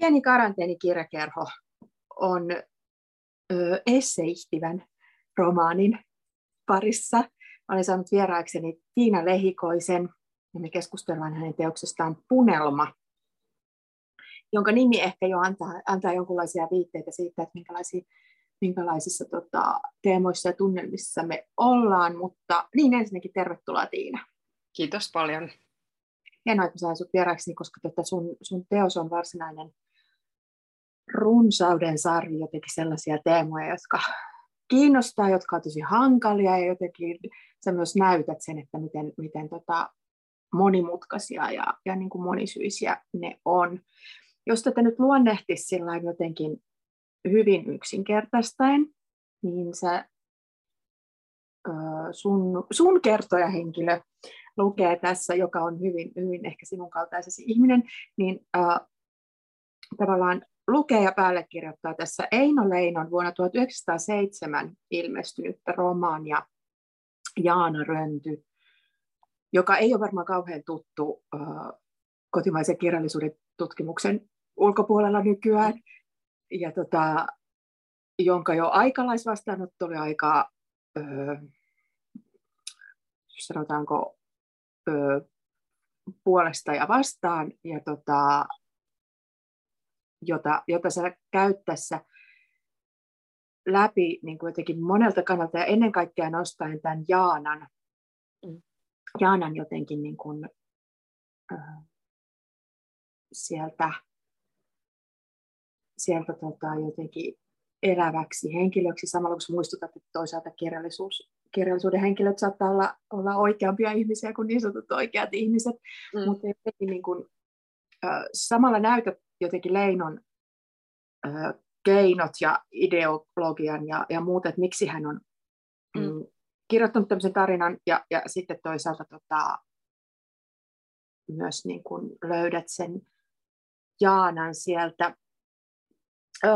Pieni karanteenikirjakerho on ö, esseihtivän romaanin parissa. Olen saanut vieraakseni Tiina Lehikoisen, ja me keskustellaan hänen teoksestaan Punelma, jonka nimi ehkä jo antaa, antaa jonkinlaisia viitteitä siitä, että minkälaisia, minkälaisissa tota, teemoissa ja tunnelmissa me ollaan, mutta niin ensinnäkin tervetuloa Tiina. Kiitos paljon. Hienoa, että sain sinut vieraaksi, koska tota sun, sun teos on varsinainen runsauden sarvi jotenkin sellaisia teemoja, jotka kiinnostaa, jotka on tosi hankalia ja jotenkin sä myös näytät sen, että miten, miten tota monimutkaisia ja, ja niin kuin monisyisiä ne on. Jos tätä nyt luonnehtisi sillä jotenkin hyvin yksinkertaistaen, niin sä, sun, sun kertojahenkilö lukee tässä, joka on hyvin, hyvin ehkä sinun kaltaisesi ihminen, niin äh, tavallaan lukee ja päälle kirjoittaa tässä Eino Leinon vuonna 1907 ilmestynyttä romaania Jaana Rönty, joka ei ole varmaan kauhean tuttu uh, kotimaisen kirjallisuuden tutkimuksen ulkopuolella nykyään, ja tota, jonka jo aikalaisvastaanotto oli aika, uh, sanotaanko, uh, puolesta ja vastaan, ja tota, jota, jota sä käyt tässä läpi niin kuin jotenkin monelta kannalta ja ennen kaikkea nostaen tämän Jaanan, mm. Jaanan jotenkin niin kuin, äh, sieltä, sieltä tota, jotenkin eläväksi henkilöksi, samalla kun muistutat, että toisaalta kirjallisuus, kirjallisuuden henkilöt saattaa olla, olla oikeampia ihmisiä kuin niin sanotut oikeat ihmiset, mm. mutta jotenkin niin kuin, samalla näytät jotenkin Leinon keinot ja ideologian ja, ja muut, että miksi hän on mm. Mm, kirjoittanut tämmöisen tarinan ja, ja sitten toisaalta tota, myös niin kuin löydät sen Jaanan sieltä. Ö,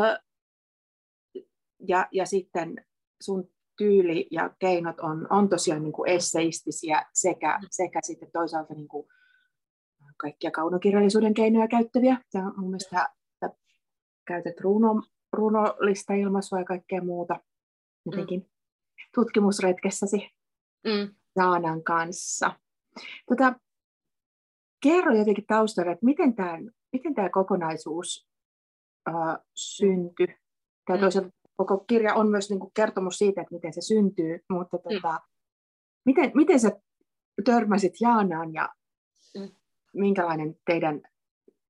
ja, ja sitten sun tyyli ja keinot on, on tosiaan niin kuin esseistisiä sekä, mm. sekä sitten toisaalta niin kuin kaikkia kaunokirjallisuuden keinoja käyttäviä. Tämä on mun mielestä käytät runo, runolista ilmaisua ja kaikkea muuta jotenkin mm. tutkimusretkessäsi mm. Kanssa. Tota, kerro jotenkin taustalle, että miten tämä, miten tämä kokonaisuus äh, syntyi. Tämä mm. toisaalta koko kirja on myös niin kuin kertomus siitä, että miten se syntyy, mutta mm. tota, miten, miten sä törmäsit Jaanaan ja mm. Minkälainen teidän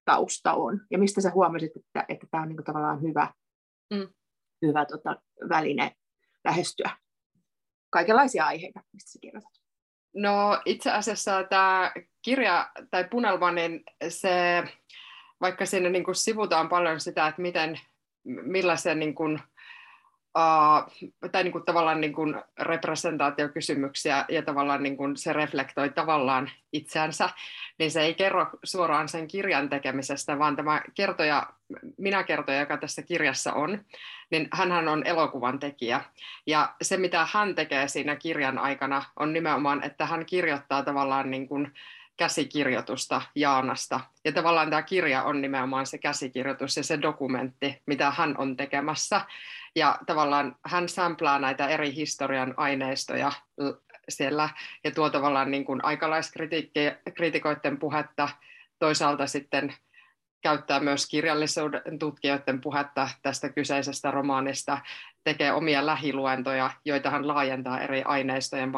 tausta on, ja mistä sä huomasit, että, että tämä on niin kuin tavallaan hyvä, mm. hyvä tota, väline lähestyä kaikenlaisia aiheita, mistä sä kirjoitat? No itse asiassa tämä kirja tai Punelma, niin se, vaikka siinä niin kuin sivutaan paljon sitä, että miten, millaisen niin kuin, tai niin kuin tavallaan niin kuin representaatiokysymyksiä ja tavallaan niin kuin se reflektoi tavallaan itseänsä, niin se ei kerro suoraan sen kirjan tekemisestä, vaan tämä kertoja, minä kertoja, joka tässä kirjassa on, niin hän on elokuvan tekijä. Ja se, mitä hän tekee siinä kirjan aikana, on nimenomaan, että hän kirjoittaa tavallaan niin kuin käsikirjoitusta Jaanasta. Ja tavallaan tämä kirja on nimenomaan se käsikirjoitus ja se dokumentti, mitä hän on tekemässä. Ja tavallaan hän samplaa näitä eri historian aineistoja siellä ja tuo tavallaan niin kuin aikalaiskritikoiden puhetta, toisaalta sitten käyttää myös kirjallisuuden tutkijoiden puhetta tästä kyseisestä romaanista, tekee omia lähiluentoja, joita hän laajentaa eri aineistojen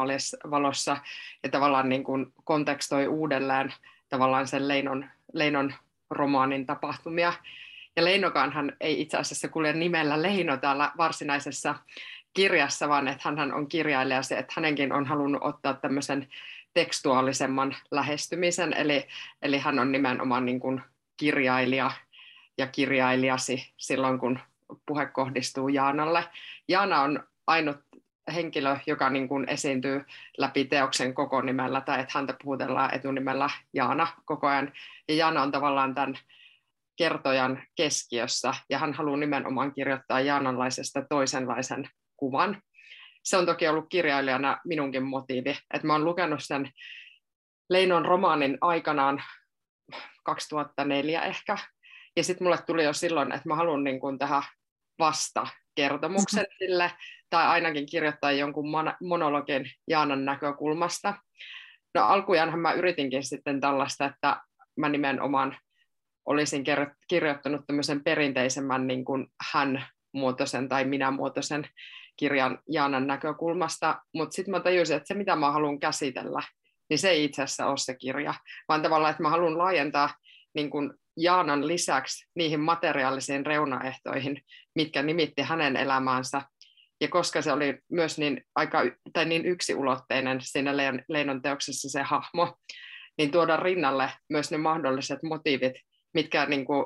valossa. Ja tavallaan niin kuin kontekstoi uudelleen tavallaan sen Leinon, Leinon romaanin tapahtumia. Ja Leinokaan hän ei itse asiassa kulje nimellä Leino täällä varsinaisessa kirjassa, vaan että hän on kirjailija se, että hänenkin on halunnut ottaa tämmöisen tekstuaalisemman lähestymisen, eli, eli hän on nimenomaan niin kuin kirjailija ja kirjailijasi silloin, kun puhe kohdistuu Jaanalle. Jaana on ainut henkilö, joka niin kuin esiintyy läpi teoksen koko nimellä, tai että häntä puhutellaan etunimellä Jaana koko ajan. Ja Jaana on tavallaan tämän kertojan keskiössä, ja hän haluaa nimenomaan kirjoittaa jaananlaisesta toisenlaisen kuvan. Se on toki ollut kirjailijana minunkin motiivi, että mä oon lukenut sen Leinon romaanin aikanaan 2004 ehkä, Ja sitten mulle tuli jo silloin, että mä haluan niin kuin tehdä vasta kertomuksen sille, tai ainakin kirjoittaa jonkun monologin Jaanan näkökulmasta. No alkujaanhan mä yritinkin sitten tällaista, että mä nimenomaan olisin kirjoittanut tämmöisen perinteisemmän niin kuin hän muotoisen tai minä muotoisen kirjan Jaanan näkökulmasta, mutta sitten mä tajusin, että se mitä mä haluan käsitellä, niin se ei itse asiassa ole se kirja, vaan tavallaan, että mä haluan laajentaa niin kuin Jaanan lisäksi niihin materiaalisiin reunaehtoihin, mitkä nimitti hänen elämäänsä. Ja koska se oli myös niin, aika, tai niin yksiulotteinen siinä Leinon teoksessa se hahmo, niin tuoda rinnalle myös ne mahdolliset motiivit, mitkä niin kuin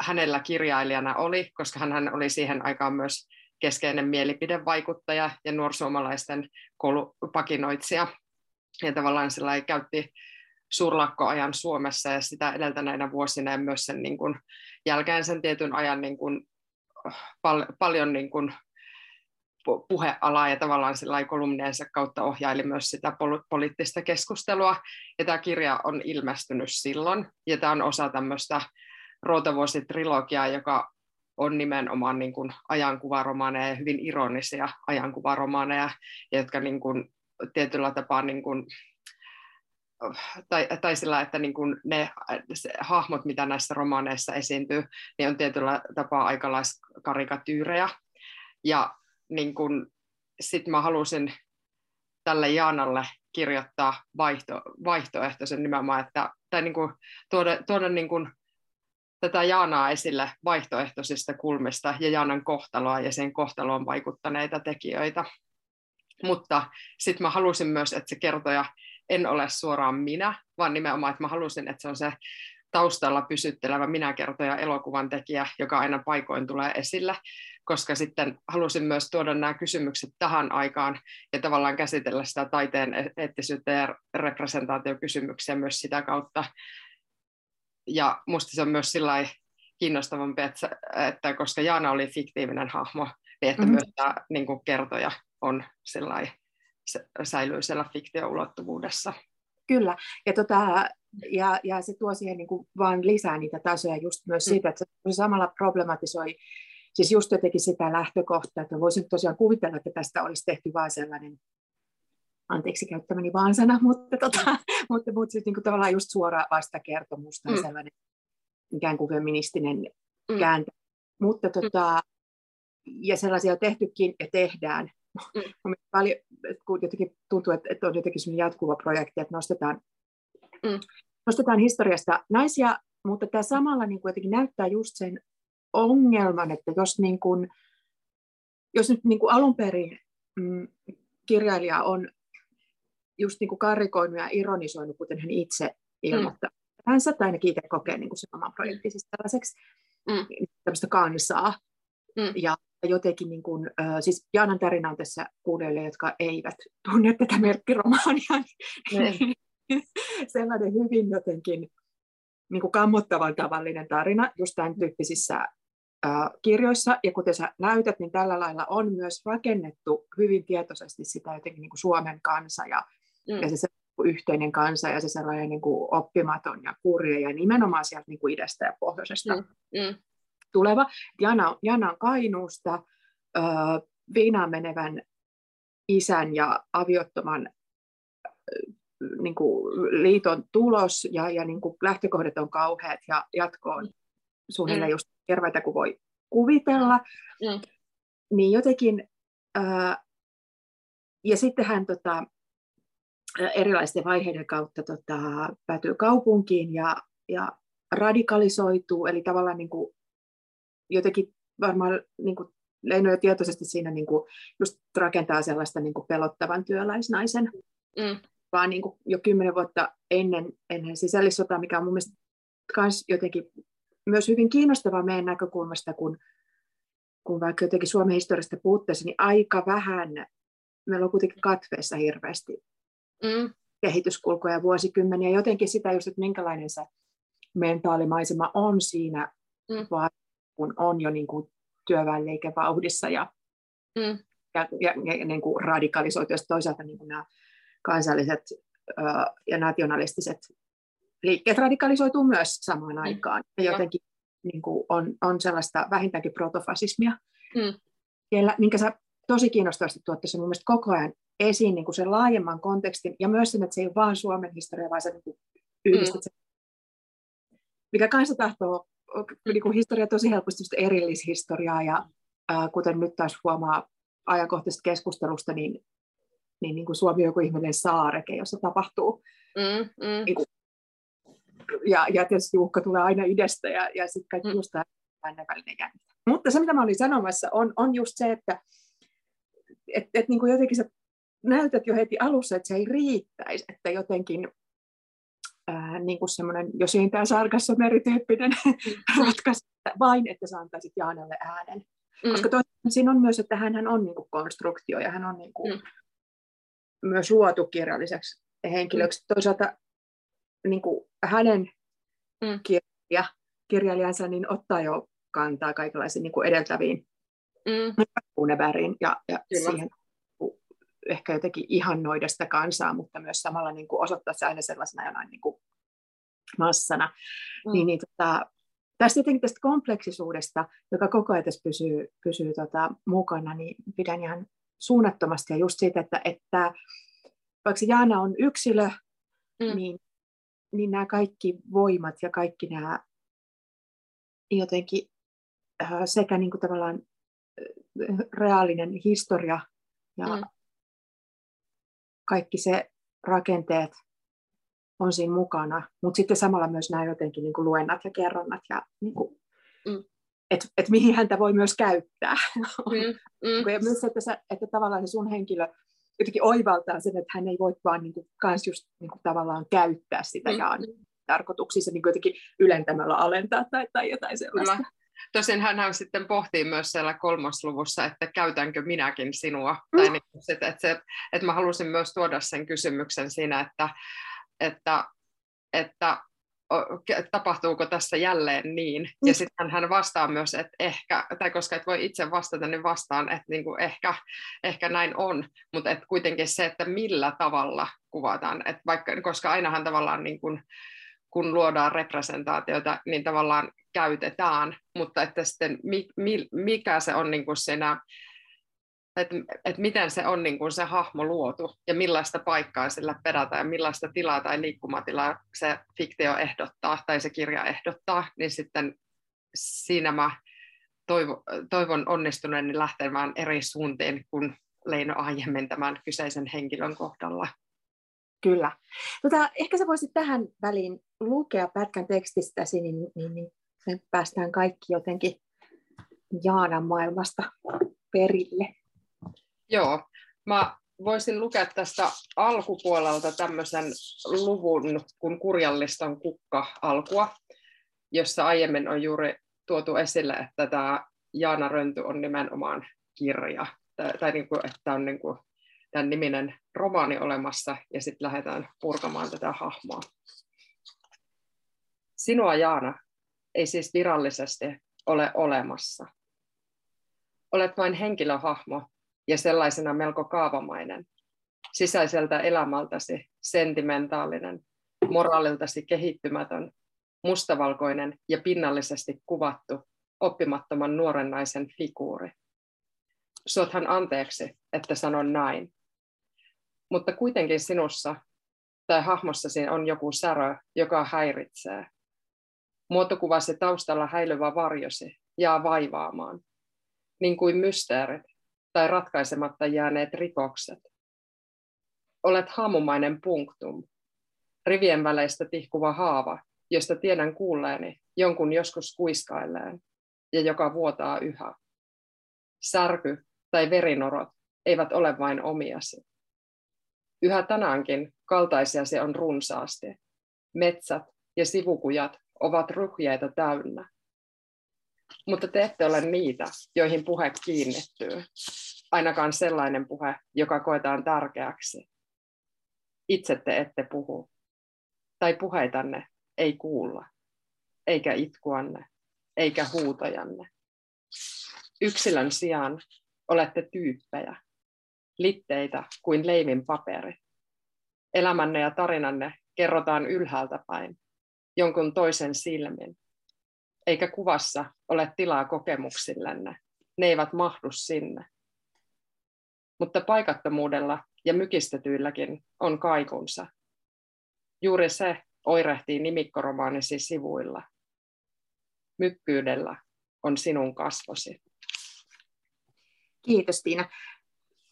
hänellä kirjailijana oli, koska hän oli siihen aikaan myös keskeinen mielipidevaikuttaja ja nuorsuomalaisten koulupakinoitsija. Ja tavallaan sillä käytti suurlakkoajan Suomessa ja sitä edeltäneinä vuosina ja myös sen niin kuin, jälkeen sen tietyn ajan niin kuin, pal- paljon niin kuin, puhealaa ja tavallaan kolumniensa kautta ohjaili myös sitä pol- poliittista keskustelua. Ja tämä kirja on ilmestynyt silloin ja tämä on osa tämmöistä Ruotavuosi-trilogiaa, joka on nimenomaan niin kuin ajankuvaromaaneja ja hyvin ironisia ajankuvaromaaneja, jotka niin kuin tietyllä tapaa niin kuin tai, tai sillä, että niin kuin ne se, hahmot, mitä näissä romaaneissa esiintyy, niin on tietyllä tapaa aikalaiskarikatyyrejä. Ja niin kuin, sit mä halusin tälle Jaanalle kirjoittaa vaihto, vaihtoehtoisen nimenomaan, että, tai niin kuin, tuoda, tuoda niin kuin, tätä Jaanaa esille vaihtoehtoisista kulmista ja Jaanan kohtaloa ja sen kohtaloon vaikuttaneita tekijöitä. Mutta sitten mä halusin myös, että se kertoja en ole suoraan minä, vaan nimenomaan, että mä halusin, että se on se taustalla pysyttelevä minäkertoja elokuvan tekijä, joka aina paikoin tulee esille, koska sitten halusin myös tuoda nämä kysymykset tähän aikaan ja tavallaan käsitellä sitä taiteen e- eettisyyttä ja representaatiokysymyksiä myös sitä kautta. Ja musta se on myös sillä kiinnostavampi, että, että koska Jaana oli fiktiivinen hahmo, niin että mm-hmm. myös tämä niin kuin kertoja on sellainen säilyy siellä fiktioulottuvuudessa. Kyllä, ja, tota, ja, ja se tuo siihen niin kuin vaan lisää niitä tasoja just myös mm. siitä, että se samalla problematisoi siis just jotenkin sitä lähtökohtaa, että voisin tosiaan kuvitella, että tästä olisi tehty vain sellainen, anteeksi käyttämäni vaan sana, mutta, tota, mutta, mutta sitten niin tavallaan just suora vastakertomus tai mm. sellainen ikään kuin feministinen mm. kääntö. Mutta tota, ja sellaisia on tehtykin ja tehdään, Mm. Paljon, kun jotenkin tuntuu, että, että on jotenkin sellainen jatkuva projekti, että nostetaan, mm. nostetaan historiasta naisia, mutta tämä samalla niin kuin jotenkin näyttää just sen ongelman, että jos, niin kuin, jos nyt niin kuin alun perin mm, kirjailija on just niin kuin karikoinut ja ironisoinut, kuten hän itse ilmoittaa, mm. hän tai ainakin itse kokee niin kuin sen oman projektin siis tällaiseksi mm. tämmöistä kansaa, mm. ja jotenkin, niin kuin, siis Jaanan tarina on tässä kuulijoille, jotka eivät tunne tätä merkkiromaania, niin sellainen hyvin jotenkin niin kuin kammottavan tavallinen tarina just tämän tyyppisissä kirjoissa, ja kuten sä näytät, niin tällä lailla on myös rakennettu hyvin tietoisesti sitä jotenkin niin kuin Suomen kansa ja, mm. ja se, se yhteinen kansa ja se sellainen niin kuin oppimaton ja kurja ja nimenomaan sieltä niin kuin idästä ja pohjoisesta. Mm. Mm tuleva. Jana, Jana on Kainuusta, äh, Viinaan menevän isän ja aviottoman äh, niin kuin liiton tulos ja, ja niin kuin lähtökohdat on kauheat ja jatko on suunnilleen mm. just terveitä kuin voi kuvitella. Mm. Niin jotenkin, äh, ja sitten hän tota, erilaisten vaiheiden kautta tota, päätyy kaupunkiin ja, ja radikalisoituu, eli tavallaan niin kuin jotenkin varmaan niin kuin Leino jo tietoisesti siinä niin kuin just rakentaa sellaista niin kuin pelottavan työläisnaisen, mm. vaan niin kuin jo kymmenen vuotta ennen, ennen sisällissotaa, mikä on mun mielestä myös jotenkin myös hyvin kiinnostavaa meidän näkökulmasta, kun, kun vaikka jotenkin Suomen historiasta puutteessa, niin aika vähän, meillä on kuitenkin katveessa hirveästi mm. kehityskulkuja vuosikymmeniä, jotenkin sitä just, että minkälainen se mentaalimaisema on siinä mm. vaan kun on jo niin kuin työväenliike vauhdissa ja, mm. ja, ja, ja niin kuin radikalisoitu. Ja toisaalta niin kuin nämä kansalliset ö, ja nationalistiset liikkeet radikalisoituu myös samaan mm. aikaan. Ja jotenkin niin kuin on, on sellaista vähintäänkin protofasismia, Mm. Siellä, minkä sä tosi kiinnostavasti tuotte sen mun mielestä koko ajan esiin niin kuin sen laajemman kontekstin ja myös sen, että se ei ole vaan Suomen historia, vaan sä niin kuin yhdistät sen. Mikä kanssa tahtoo niin kuin historia tosi helposti erillishistoriaa ja ää, kuten nyt taas huomaa ajankohtaisesta keskustelusta, niin, niin, niin kuin Suomi on joku ihmeellinen saareke, jossa tapahtuu. Mm, mm. Niin kuin, ja, ja tietysti uhka tulee aina idästä ja, ja sitten kaikki mm. just tämä välinen jännite. Mutta se, mitä mä olin sanomassa, on, on just se, että et, et niin kuin jotenkin sä näytät jo heti alussa, että se ei riittäisi, että jotenkin ää, niin kuin semmoinen, jos ei tämä sarkassa merityyppinen mm. ratkaisu, vain että sä antaisit Jaanalle äänen. Mm. Koska toisaalta siinä on myös, että hän on niin kuin konstruktio ja hän on niin kuin mm. myös luotu kirjalliseksi henkilöksi. Mm. Toisaalta niin kuin hänen mm. kirja, kirjailijansa niin ottaa jo kantaa kaikenlaisiin niin kuin edeltäviin mm. ja, ja siihen ehkä jotenkin ihannoida sitä kansaa, mutta myös samalla niin kuin osoittaa se aina sellaisena jonain niin kuin massana. Mm. Niin, niin tota, tästä jotenkin tästä kompleksisuudesta, joka koko ajan tässä pysyy, pysyy tota, mukana, niin pidän ihan suunnattomasti. Ja just siitä, että, että vaikka Jaana on yksilö, mm. niin, niin nämä kaikki voimat ja kaikki nämä jotenkin äh, sekä niin kuin tavallaan äh, reaalinen historia ja mm. kaikki se rakenteet on siinä mukana, mutta sitten samalla myös nämä jotenkin niin kuin luennat ja kerronnat ja niin kuin, mm. että et mihin häntä voi myös käyttää. Mm. Mm. ja myös, että, sä, että tavallaan se sun henkilö jotenkin oivaltaa sen, että hän ei voi vaan niin kuin, kans just niin kuin, tavallaan käyttää sitä mm. ja tarkoituksissa niin jotenkin ylentämällä alentaa tai, tai jotain sellaista. Kyllä. Tosin hän sitten pohtii myös siellä kolmosluvussa, että käytänkö minäkin sinua. Mm. Tai niin, että, että, että mä halusin myös tuoda sen kysymyksen siinä, että, että, että tapahtuuko tässä jälleen niin. Ja sitten hän vastaa myös, että ehkä, tai koska et voi itse vastata, niin vastaan, että niin kuin ehkä, ehkä näin on, mutta että kuitenkin se, että millä tavalla kuvataan, että vaikka, koska ainahan tavallaan niin kuin, kun luodaan representaatiota, niin tavallaan käytetään, mutta että sitten mikä se on niin kuin siinä, että, että miten se on niin se hahmo luotu ja millaista paikkaa sillä perätä ja millaista tilaa tai liikkumatilaa se fiktio ehdottaa tai se kirja ehdottaa, niin sitten siinä mä toivo, toivon onnistuneeni lähtemään eri suuntiin kuin Leino aiemmin tämän kyseisen henkilön kohdalla. Kyllä. Tota, ehkä sä voisit tähän väliin lukea pätkän tekstistäsi, niin, niin, niin me päästään kaikki jotenkin Jaanan maailmasta perille. Joo, mä voisin lukea tästä alkupuolelta tämmöisen luvun kuin kurjalliston kukka-alkua, jossa aiemmin on juuri tuotu esille, että tämä Jaana Rönty on nimenomaan kirja, tai, tai niin kuin, että on niin kuin tämän niminen romaani olemassa, ja sitten lähdetään purkamaan tätä hahmoa. Sinua, Jaana, ei siis virallisesti ole olemassa. Olet vain henkilöhahmo ja sellaisena melko kaavamainen, sisäiseltä elämältäsi sentimentaalinen, moraaliltasi kehittymätön, mustavalkoinen ja pinnallisesti kuvattu oppimattoman nuoren naisen figuuri. Suothan anteeksi, että sanon näin. Mutta kuitenkin sinussa tai hahmossasi on joku särö, joka häiritsee. Muotokuvasi taustalla häilyvä varjosi jää vaivaamaan, niin kuin mysteerit tai ratkaisematta jääneet rikokset. Olet haamumainen punktum, rivien väleistä tihkuva haava, josta tiedän kuulleeni jonkun joskus kuiskailleen ja joka vuotaa yhä. Särky tai verinorot eivät ole vain omiasi. Yhä tänäänkin kaltaisiasi on runsaasti. Metsät ja sivukujat ovat ruhjeita täynnä. Mutta te ette ole niitä, joihin puhe kiinnittyy. Ainakaan sellainen puhe, joka koetaan tärkeäksi. Itse te ette puhu. Tai puheitanne ei kuulla. Eikä itkuanne. Eikä huutojanne. Yksilön sijaan olette tyyppejä. Litteitä kuin leivin paperi. Elämänne ja tarinanne kerrotaan ylhäältä päin jonkun toisen silmin. Eikä kuvassa ole tilaa kokemuksillenne. Ne eivät mahdu sinne. Mutta paikattomuudella ja mykistetyilläkin on kaikunsa. Juuri se oirehtii nimikkoromaanisi sivuilla. Mykkyydellä on sinun kasvosi. Kiitos Tiina.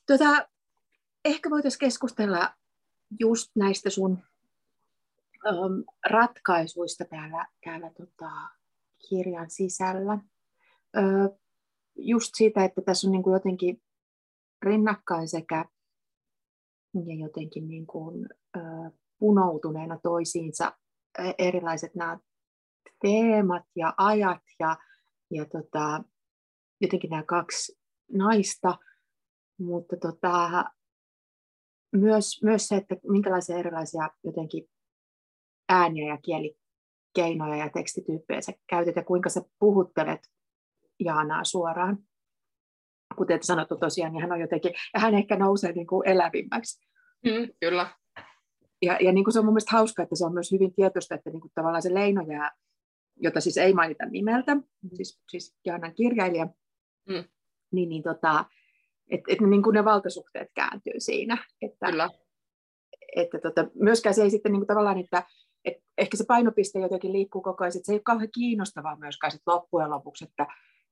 Tota, ehkä voitaisiin keskustella just näistä sun um, ratkaisuista täällä, täällä tota, kirjan sisällä. Just siitä, että tässä on niin kuin jotenkin rinnakkain sekä ja jotenkin niin kuin, punoutuneena toisiinsa erilaiset nämä teemat ja ajat ja, ja tota, jotenkin nämä kaksi naista, mutta tota, myös, myös se, että minkälaisia erilaisia jotenkin ääniä ja kielikeinoja ja tekstityyppejä sä käytät ja kuinka sä puhuttelet Jaanaa suoraan. Kuten sanottu tosiaan, niin hän on jotenkin, ja hän ehkä nousee niin kuin elävimmäksi. Mm, kyllä. Ja, ja niin kuin se on mun mielestä hauska, että se on myös hyvin tietoista, että niin kuin tavallaan se Leino jää, jota siis ei mainita nimeltä, mm. siis, siis Jaanan kirjailija, mm. niin, niin tota, että et niin kuin ne valtasuhteet kääntyy siinä. Että, Kyllä. Että tota, myöskään se ei sitten niin kuin tavallaan, että et ehkä se painopiste jotenkin liikkuu koko ajan, että se ei ole kauhean kiinnostavaa myöskään sit loppujen lopuksi, että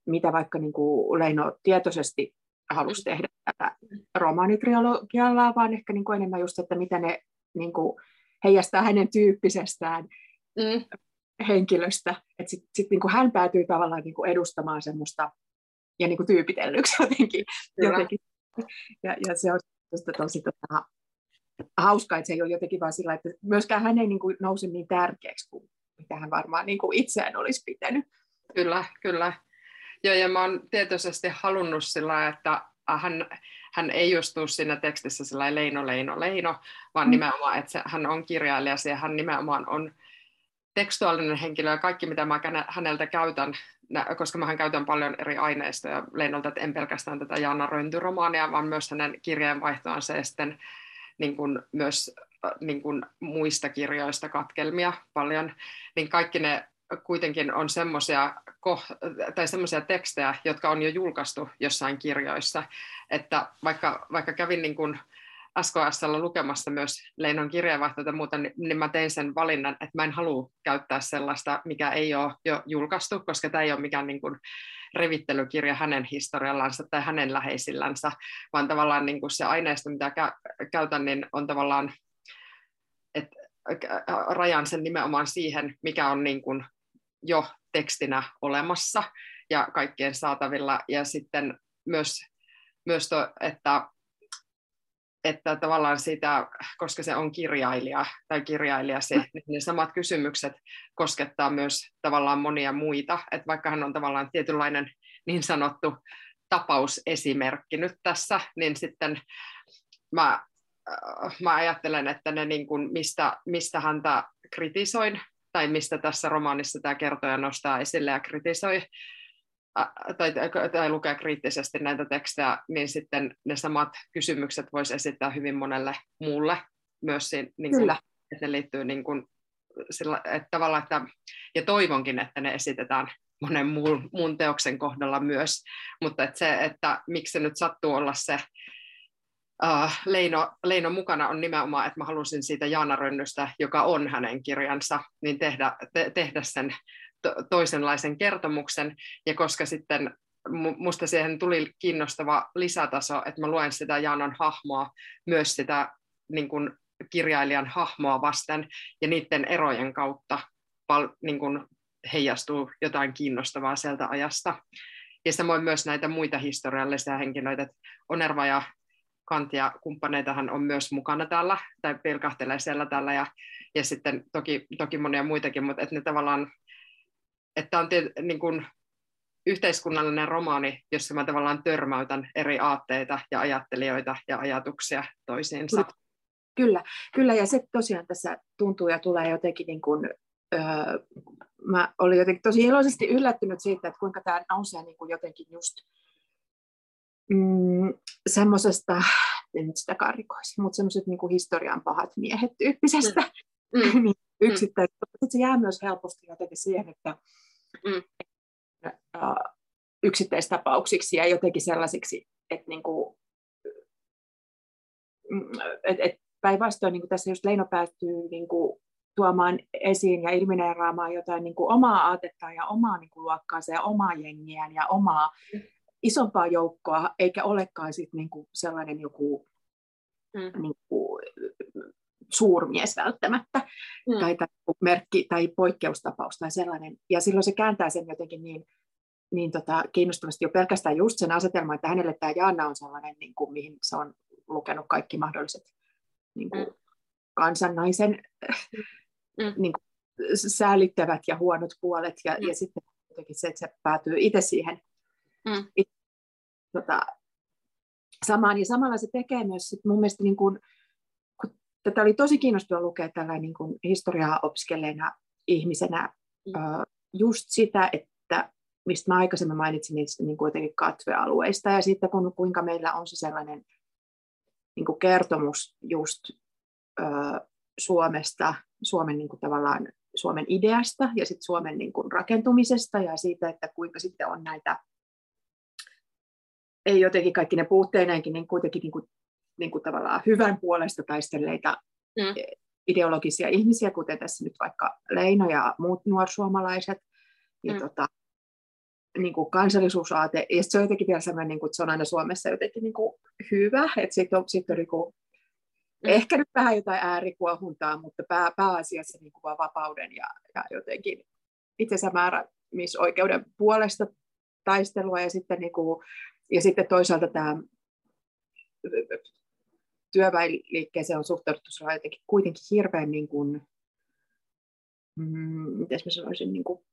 mitä vaikka niin kuin Leino tietoisesti halusi tehdä tätä romaanitriologialla, vaan ehkä niin kuin enemmän just, että mitä ne niin kuin heijastaa hänen tyyppisestään mm. henkilöstä. Että sitten sit niin kuin hän päätyy tavallaan niin kuin edustamaan semmoista ja niin kuin tyypitellyksi jotenkin. jotenkin. Ja, ja se on tosi, tosi tota, hauskaa, että se ei ole jotenkin vaan sillä, että myöskään hän ei niin kuin nouse niin tärkeäksi kuin mitä hän varmaan niin kuin itseään olisi pitänyt. Kyllä, kyllä. Joo, ja mä oon tietoisesti halunnut sillä, että hän, hän ei just tule siinä tekstissä sillä Leino, Leino, Leino, vaan mm. nimenomaan, että se, hän on kirjailija ja hän nimenomaan on tekstuaalinen henkilö ja kaikki, mitä mä häneltä käytän, koska mä käytän paljon eri aineistoja Leinolta, että en pelkästään tätä Jaana Rönty-romaania, vaan myös hänen kirjeenvaihtoansa ja sitten niin kuin myös niin kuin muista kirjoista katkelmia paljon, niin kaikki ne kuitenkin on semmoisia tai semmoisia tekstejä, jotka on jo julkaistu jossain kirjoissa, että vaikka, vaikka kävin niin kuin SKSlla lukemassa myös Leinon kirjeenvaihtoja ja muuta, niin, niin mä tein sen valinnan, että mä en halua käyttää sellaista, mikä ei ole jo julkaistu, koska tämä ei ole mikään niin kuin revittelykirja hänen historiallansa tai hänen läheisillänsä, vaan tavallaan niin kuin se aineisto, mitä käytän, niin on tavallaan, että rajan sen nimenomaan siihen, mikä on niin kuin jo tekstinä olemassa ja kaikkien saatavilla. Ja sitten myös, myös to, että, että tavallaan sitä, koska se on kirjailija tai kirjailijasi, niin ne samat kysymykset koskettaa myös tavallaan monia muita. Että vaikka hän on tavallaan tietynlainen niin sanottu tapausesimerkki nyt tässä, niin sitten mä, äh, mä ajattelen, että ne niin kuin, mistä, mistä häntä kritisoin tai mistä tässä romaanissa tämä kertoja nostaa esille ja kritisoi tai, tai lukee kriittisesti näitä tekstejä, niin sitten ne samat kysymykset voisi esittää hyvin monelle muulle myös, siinä, niin kuin, Kyllä. että ne liittyy niin kuin, sillä, että tavallaan, että, ja toivonkin, että ne esitetään monen muun, muun teoksen kohdalla myös, mutta että se, että miksi se nyt sattuu olla se uh, Leino, Leino mukana on nimenomaan, että mä halusin siitä Jaana Rönnystä, joka on hänen kirjansa, niin tehdä, te, tehdä sen to, toisenlaisen kertomuksen, ja koska sitten musta siihen tuli kiinnostava lisätaso, että mä luen sitä Jaanan hahmoa, myös sitä niin kuin kirjailijan hahmoa vasten, ja niiden erojen kautta pal, niin kuin heijastuu jotain kiinnostavaa sieltä ajasta. Ja samoin myös näitä muita historiallisia henkilöitä, että Onerva ja Kant ja kumppaneitahan on myös mukana täällä, tai pilkahtelee siellä täällä, ja, ja sitten toki, toki monia muitakin, mutta että ne tavallaan, että on tiety, niin kuin yhteiskunnallinen romaani, jossa mä tavallaan törmäytän eri aatteita ja ajattelijoita ja ajatuksia toisiinsa. Kyllä, kyllä ja se tosiaan tässä tuntuu ja tulee jotenkin niin kuin, öö, mä olin jotenkin tosi iloisesti yllättynyt siitä, että kuinka tämä nousee niin kuin jotenkin just mm, semmoisesta, en nyt sitä karikoisi, mutta semmoiset niin historian pahat miehet tyyppisestä mm. mm. niin yksittäin. Mm. Se jää myös helposti jotenkin siihen, että, mm. yksittäistapauksiksi ja jotenkin sellaisiksi, että niin kuin, mm, et, et päinvastoin niin tässä just Leino päätyy niin kuin, tuomaan esiin ja ilmineeraamaan jotain niin kuin omaa aatetta ja omaa niin kuin, luokkaansa ja omaa jengiään ja omaa isompaa joukkoa, eikä olekaan sit, niin kuin, sellainen joku mm. niin kuin, suurmies välttämättä, mm. tai, tai merkki tai poikkeustapaus tai sellainen. Ja silloin se kääntää sen jotenkin niin, niin tota, kiinnostavasti jo pelkästään just sen asetelman, että hänelle tämä Jaana on sellainen, niin kuin, mihin se on lukenut kaikki mahdolliset niin kuin, mm. kansannaisen mm. niin kuin, säälittävät ja huonot puolet, ja, mm. ja sitten jotenkin se, että se päätyy itse siihen mm. it, tota, samaan, ja samalla se tekee myös sit mun mielestä niin kuin, tätä oli tosi kiinnostava lukea tällä niin kuin historiaa opiskelleena ihmisenä mm. just sitä, että mistä mä aikaisemmin mainitsin niistä niin kuitenkin katvealueista ja sitten kun, kuinka meillä on se sellainen niin kuin kertomus just ö, Suomesta, Suomen niin kuin tavallaan Suomen ideasta ja sitten Suomen niin kuin rakentumisesta ja siitä, että kuinka sitten on näitä, ei jotenkin kaikki ne puutteineenkin, niin kuitenkin niin kuin niin kuin tavallaan hyvän puolesta taistelleita mm. ideologisia ihmisiä, kuten tässä nyt vaikka Leino ja muut nuorsuomalaiset, ja mm. tota, niin kuin kansallisuusaate, ja se on jotenkin vielä sellainen, niin kuin, että se on aina Suomessa jotenkin niin kuin hyvä, että sitten on, sit on niin kuin, mm. ehkä nyt vähän jotain äärikuohuntaa, mutta pää, pääasiassa niin kuin vaan vapauden ja, ja jotenkin itsensä määräämisoikeuden puolesta taistelua, ja sitten, niin kuin, ja sitten toisaalta tämä työväenliikkeeseen on suhtauduttu jotenkin kuitenkin hirveän, niin kuin, mm, miten mä sanoisin, niin kuin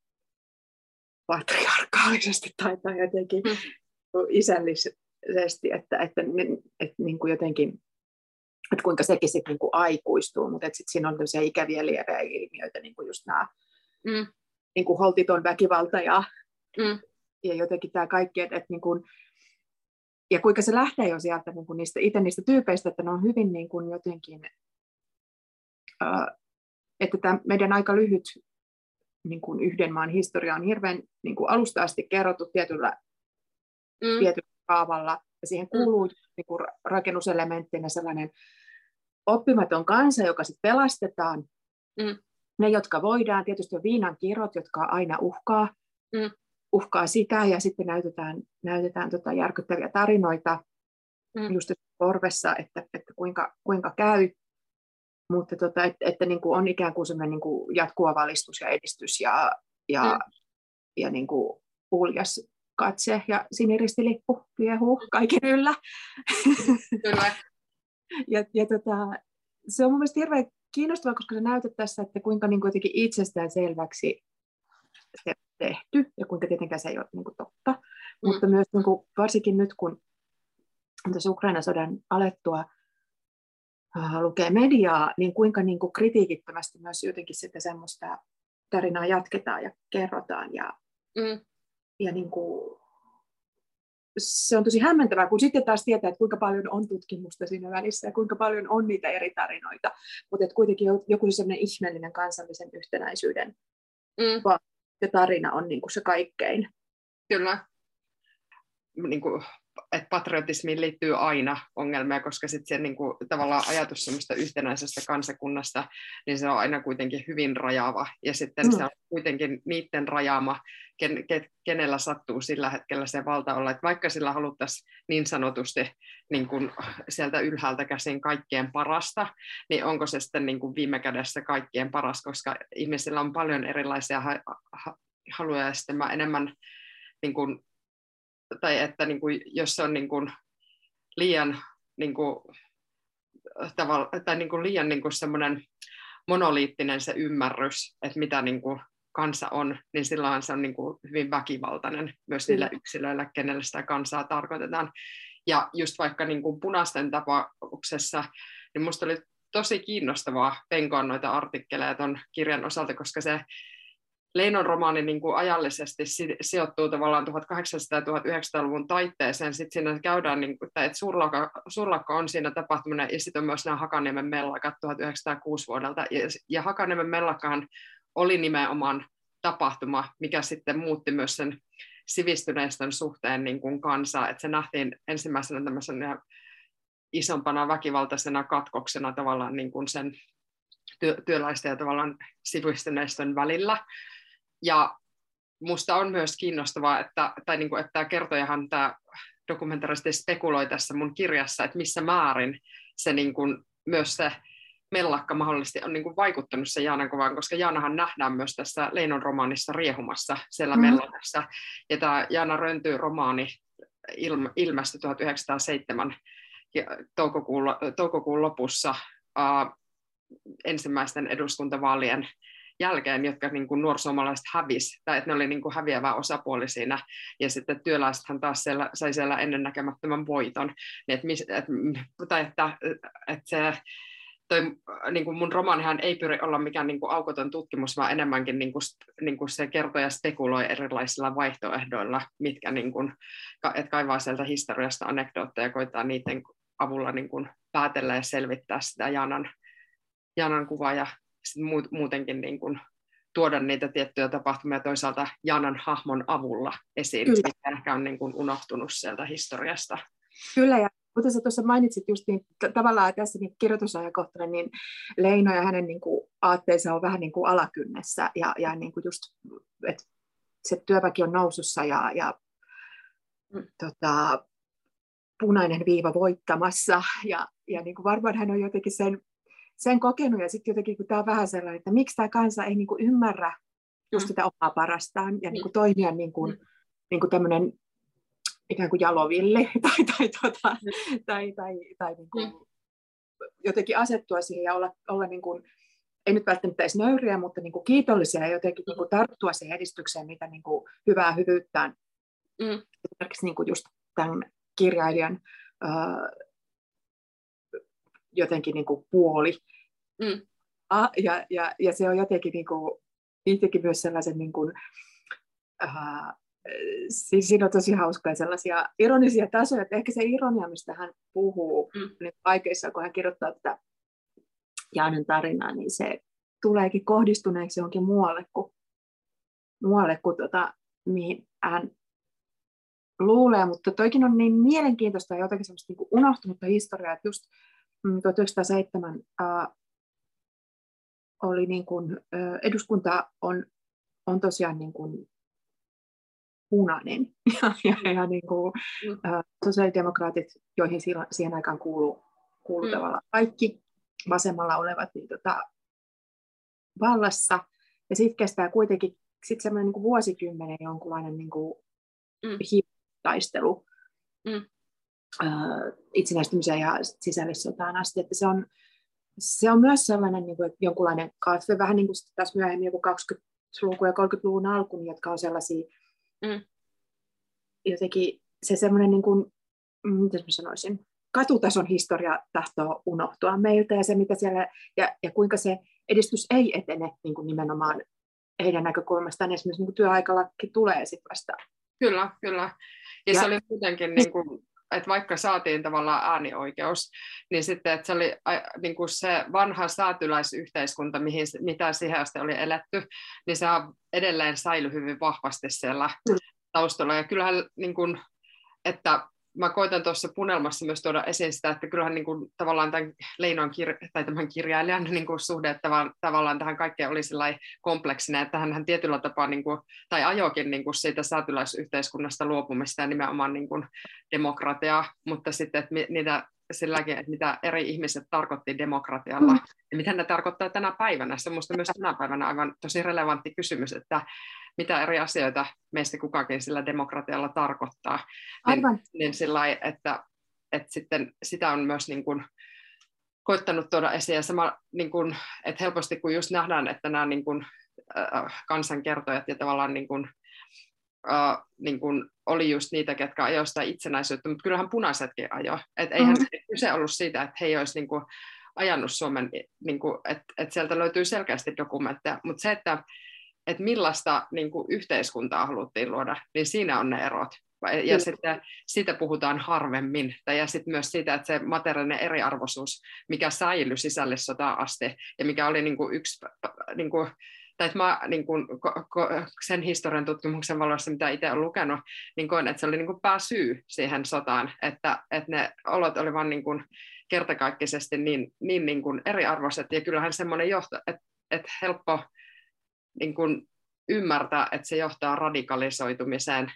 patriarkaalisesti tai, tai jotenkin mm. isällisesti, että, että, että niin kuin jotenkin, että kuinka sekin sitten niin kuin aikuistuu, mutta että sitten siinä on tämmöisiä ikäviä lieviä ilmiöitä, niin kuin just nämä mm. niin kuin holtiton väkivalta ja, mm. ja jotenkin tämä kaikki, että, että niin kuin, ja kuinka se lähtee jo sieltä niin kuin niistä, itse niistä tyypeistä, että ne on hyvin niin kuin jotenkin, uh, että tämä meidän aika lyhyt niin kuin yhden maan historia on hirveän niin kuin alusta asti kerrottu tietyllä, mm. tietyllä kaavalla, ja siihen mm. kuuluu mm. niin kuin rakennuselementtinä sellainen oppimaton kansa, joka sitten pelastetaan. Mm. Ne, jotka voidaan, tietysti on viinan kirot, jotka aina uhkaa. Mm uhkaa sitä ja sitten näytetään, näytetään tota järkyttäviä tarinoita mm. just korvessa, että, että kuinka, kuinka käy. Mutta tota, että, että niin kuin on ikään kuin sellainen niin kuin jatkuva valistus ja edistys ja, ja, mm. ja niin kuin uljas katse ja siniristilippu liehuu kaiken yllä. Kyllä. ja, ja tota, se on mun mielestä hirveän kiinnostavaa, koska se näytät tässä, että kuinka niin kuin jotenkin itsestään selväksi se tehty ja kuinka tietenkään se ei ole niin kuin totta. Mm. Mutta myös niin kuin, varsinkin nyt, kun tässä Ukrainan sodan alettua uh, lukee mediaa, niin kuinka niin kuin kritiikittömästi myös jotenkin sitten semmoista tarinaa jatketaan ja kerrotaan. Ja, mm. ja niin kuin, se on tosi hämmentävää, kun sitten taas tietää, että kuinka paljon on tutkimusta siinä välissä ja kuinka paljon on niitä eri tarinoita, mutta että kuitenkin joku sellainen ihmeellinen kansallisen yhtenäisyyden mm se tarina on niin kuin se kaikkein. Kyllä. Niin kuin, että patriotismiin liittyy aina ongelmia, koska sitten se niin kuin, tavallaan ajatus semmoista yhtenäisestä kansakunnasta, niin se on aina kuitenkin hyvin rajaava. Ja sitten mm. se on kuitenkin niiden rajaama, ken, ke, kenellä sattuu sillä hetkellä se valta olla. Että vaikka sillä haluttaisiin niin sanotusti niin kuin sieltä ylhäältä käsin kaikkien parasta, niin onko se sitten niin kuin viime kädessä kaikkien paras, koska ihmisillä on paljon erilaisia ha- ha- haluja ja sitten mä enemmän niin kuin, tai että niin kuin, jos se on niin kuin liian niin kuin, tavalla, tai niin kuin liian niin kuin semmoinen monoliittinen se ymmärrys, että mitä niin kuin kansa on, niin silloin se on niin kuin hyvin väkivaltainen myös niille mm. yksilöille, kenelle sitä kansaa tarkoitetaan. Ja just vaikka niin kuin punaisten tapauksessa, niin minusta oli tosi kiinnostavaa penkoa noita artikkeleja tuon kirjan osalta, koska se Leinon romaani niin kuin ajallisesti sijoittuu tavallaan 1800- ja 1900-luvun taitteeseen. Sitten siinä käydään, niin kuin, että surlakka, surlakka on siinä tapahtuminen, ja sitten on myös nämä Hakaniemen mellakat 1906 vuodelta. Ja, ja Hakaniemen mellakkahan oli nimenomaan tapahtuma, mikä sitten muutti myös sen sivistyneistön suhteen niin kuin kansa, että se nähtiin ensimmäisenä tämmöisenä isompana väkivaltaisena katkoksena tavallaan niin kuin sen työ, työläisten ja tavallaan sivistyneistön välillä. Ja musta on myös kiinnostavaa, että, tai niin kuin, että tämä kertojahan tämä dokumentaristi spekuloi tässä mun kirjassa, että missä määrin se niin kuin, myös se mellakka mahdollisesti on niin kuin vaikuttanut se Jaanan kuvaan, koska Jaanahan nähdään myös tässä Leinon romaanissa riehumassa siellä mm. mellakassa. Ja tämä Jaana Rönty romaani ilmestyi 1907 toukokuun, toukokuun lopussa uh, ensimmäisten eduskuntavaalien jälkeen, jotka niin kuin nuorisoomalaiset hävis, tai että ne oli niin kuin häviävä osapuoli siinä, ja sitten työläisethän taas siellä, sai siellä ennennäkemättömän voiton, niin että, mis, et, tai että, että se toi, niin kuin mun romaanihan ei pyri olla mikään niin kuin aukoton tutkimus, vaan enemmänkin niin kuin, niin kuin se kertoo ja spekuloi erilaisilla vaihtoehdoilla, mitkä niin kuin, että kaivaa sieltä historiasta anekdootteja ja koittaa niiden avulla niin kuin päätellä ja selvittää sitä Jaanan, Jaanan kuvaa ja muutenkin niin kuin tuoda niitä tiettyjä tapahtumia toisaalta Jaanan hahmon avulla esiin, Kyllä. mikä ehkä on niin kuin unohtunut sieltä historiasta. Kyllä, ja kuten sä tuossa mainitsit just niin, tavallaan tässä niin kirjoitusajakohtana, niin Leino ja hänen niin kuin, aatteensa on vähän niin kuin alakynnessä, ja, ja niin kuin just, että se työväki on nousussa, ja, ja mm. tota, punainen viiva voittamassa, ja, ja niin kuin varmaan hän on jotenkin sen sen kokenut, ja sitten jotenkin kun tämä on vähän sellainen, että miksi tämä kansa ei niin kuin ymmärrä just mm. sitä omaa parastaan, ja niin kuin toimia niin kuin, mm. niin kuin tämmöinen ikään kuin jalovilli, tai, tai, tota, tai, tai, tai niin kuin jotenkin asettua siihen ja olla, olla niin kuin, ei nyt välttämättä edes nöyriä, mutta niin kuin kiitollisia ja jotenkin niin kuin tarttua siihen edistykseen, mitä niin kuin hyvää hyvyyttään. Mm. Esimerkiksi niin kuin just tämän kirjailijan jotenkin niin kuin puoli. Mm. Ja, ja, ja se on jotenkin niin kuin, itsekin myös sellaisen, niin kuin, äh, siis siinä on tosi hauskaa sellaisia ironisia tasoja, että ehkä se ironia, mistä hän puhuu mm. niin vaikeissa, kun hän kirjoittaa tätä Jaanen tarinaa, niin se tuleekin kohdistuneeksi johonkin muualle kuin, muualle kuin tota, mihin hän luulee, mutta toikin on niin mielenkiintoista ja jotenkin semmoista niin unohtunutta historiaa, että just 1907 mm, äh, oli niin kuin, äh, eduskunta on, on tosiaan niin kuin punainen ja, ja, ja niin kuin, äh, sosiaalidemokraatit, joihin siihen, siihen aikaan kuuluu, kuuluu mm. tavallaan kaikki vasemmalla olevat niin tota, vallassa. Ja sitten kestää kuitenkin sit semmoinen niin kuin vuosikymmenen jonkunlainen niin kuin mm. taistelu. Mm itsenäistymiseen ja sisällissotaan asti. Että se, on, se on myös sellainen niin kuin, että jonkunlainen kasve, vähän niin kuin taas myöhemmin joku 20-luvun ja 30-luvun alku, niin jotka on sellaisia mm. jotenkin se semmoinen, niin kuin, mm, miten mä sanoisin, katutason historia tahtoo unohtua meiltä ja se, mitä siellä, ja, ja kuinka se edistys ei etene niin kuin nimenomaan heidän näkökulmastaan, esimerkiksi niin kuin työaikalaki tulee sitten vasta. Kyllä, kyllä. Ja, ja se oli muutenkin niin kuin että vaikka saatiin tavallaan äänioikeus, niin sitten että se oli niin kuin se vanha säätyläisyhteiskunta, mihin, mitä siihen asti oli eletty, niin se edelleen säily hyvin vahvasti siellä mm. taustalla. Ja kyllähän, niin kuin, että mä koitan tuossa punelmassa myös tuoda esiin sitä, että kyllähän niin kuin, tavallaan tämän Leinon kir- tai tämän kirjailijan niin kuin, suhde tav- tavallaan tähän kaikkeen oli kompleksinen, että hän tietyllä tapaa niin kuin, tai ajokin niin kuin siitä säätyläisyhteiskunnasta luopumista ja nimenomaan niin kuin, demokratiaa, mutta sitten että niitä silläkin, että mitä eri ihmiset tarkoitti demokratialla mm. ja mitä ne tarkoittaa tänä päivänä. Se on myös tänä päivänä aivan tosi relevantti kysymys, että mitä eri asioita meistä kukakin sillä demokratialla tarkoittaa. Niin- Aivan. Niin, niin sillä että, että sitten sitä on myös niin kuin koittanut tuoda esiin. Ja sama, niin kuin, että helposti kun just nähdään, että nämä niin kuin, äh, kansankertojat ja tavallaan niin kuin, äh, niin kuin oli just niitä, ketkä ajoivat sitä itsenäisyyttä, mutta kyllähän punaisetkin ajo. Että eihän mm. kyse ollut siitä, että he ei olisi niin kuin, ajanut Suomen, niin kuin, että, että sieltä löytyy selkeästi dokumentteja, mutta se, että että millaista niin kuin yhteiskuntaa haluttiin luoda, niin siinä on ne erot. Ja mm. sitten siitä puhutaan harvemmin. Ja sitten myös siitä, että se materiaalinen eriarvoisuus, mikä säilyi sisällissotaan asti, ja mikä oli niin kuin yksi niin kuin, tai että mä niin kuin, ko, ko, sen historian tutkimuksen valossa, mitä itse olen lukenut, niin koen, että se oli niin kuin pääsyy siihen sotaan, että, että ne olot oli vaan niin kuin kertakaikkisesti niin, niin, niin kuin eriarvoiset, ja kyllähän semmoinen johto, että, että helppo niin kuin ymmärtää, että se johtaa radikalisoitumiseen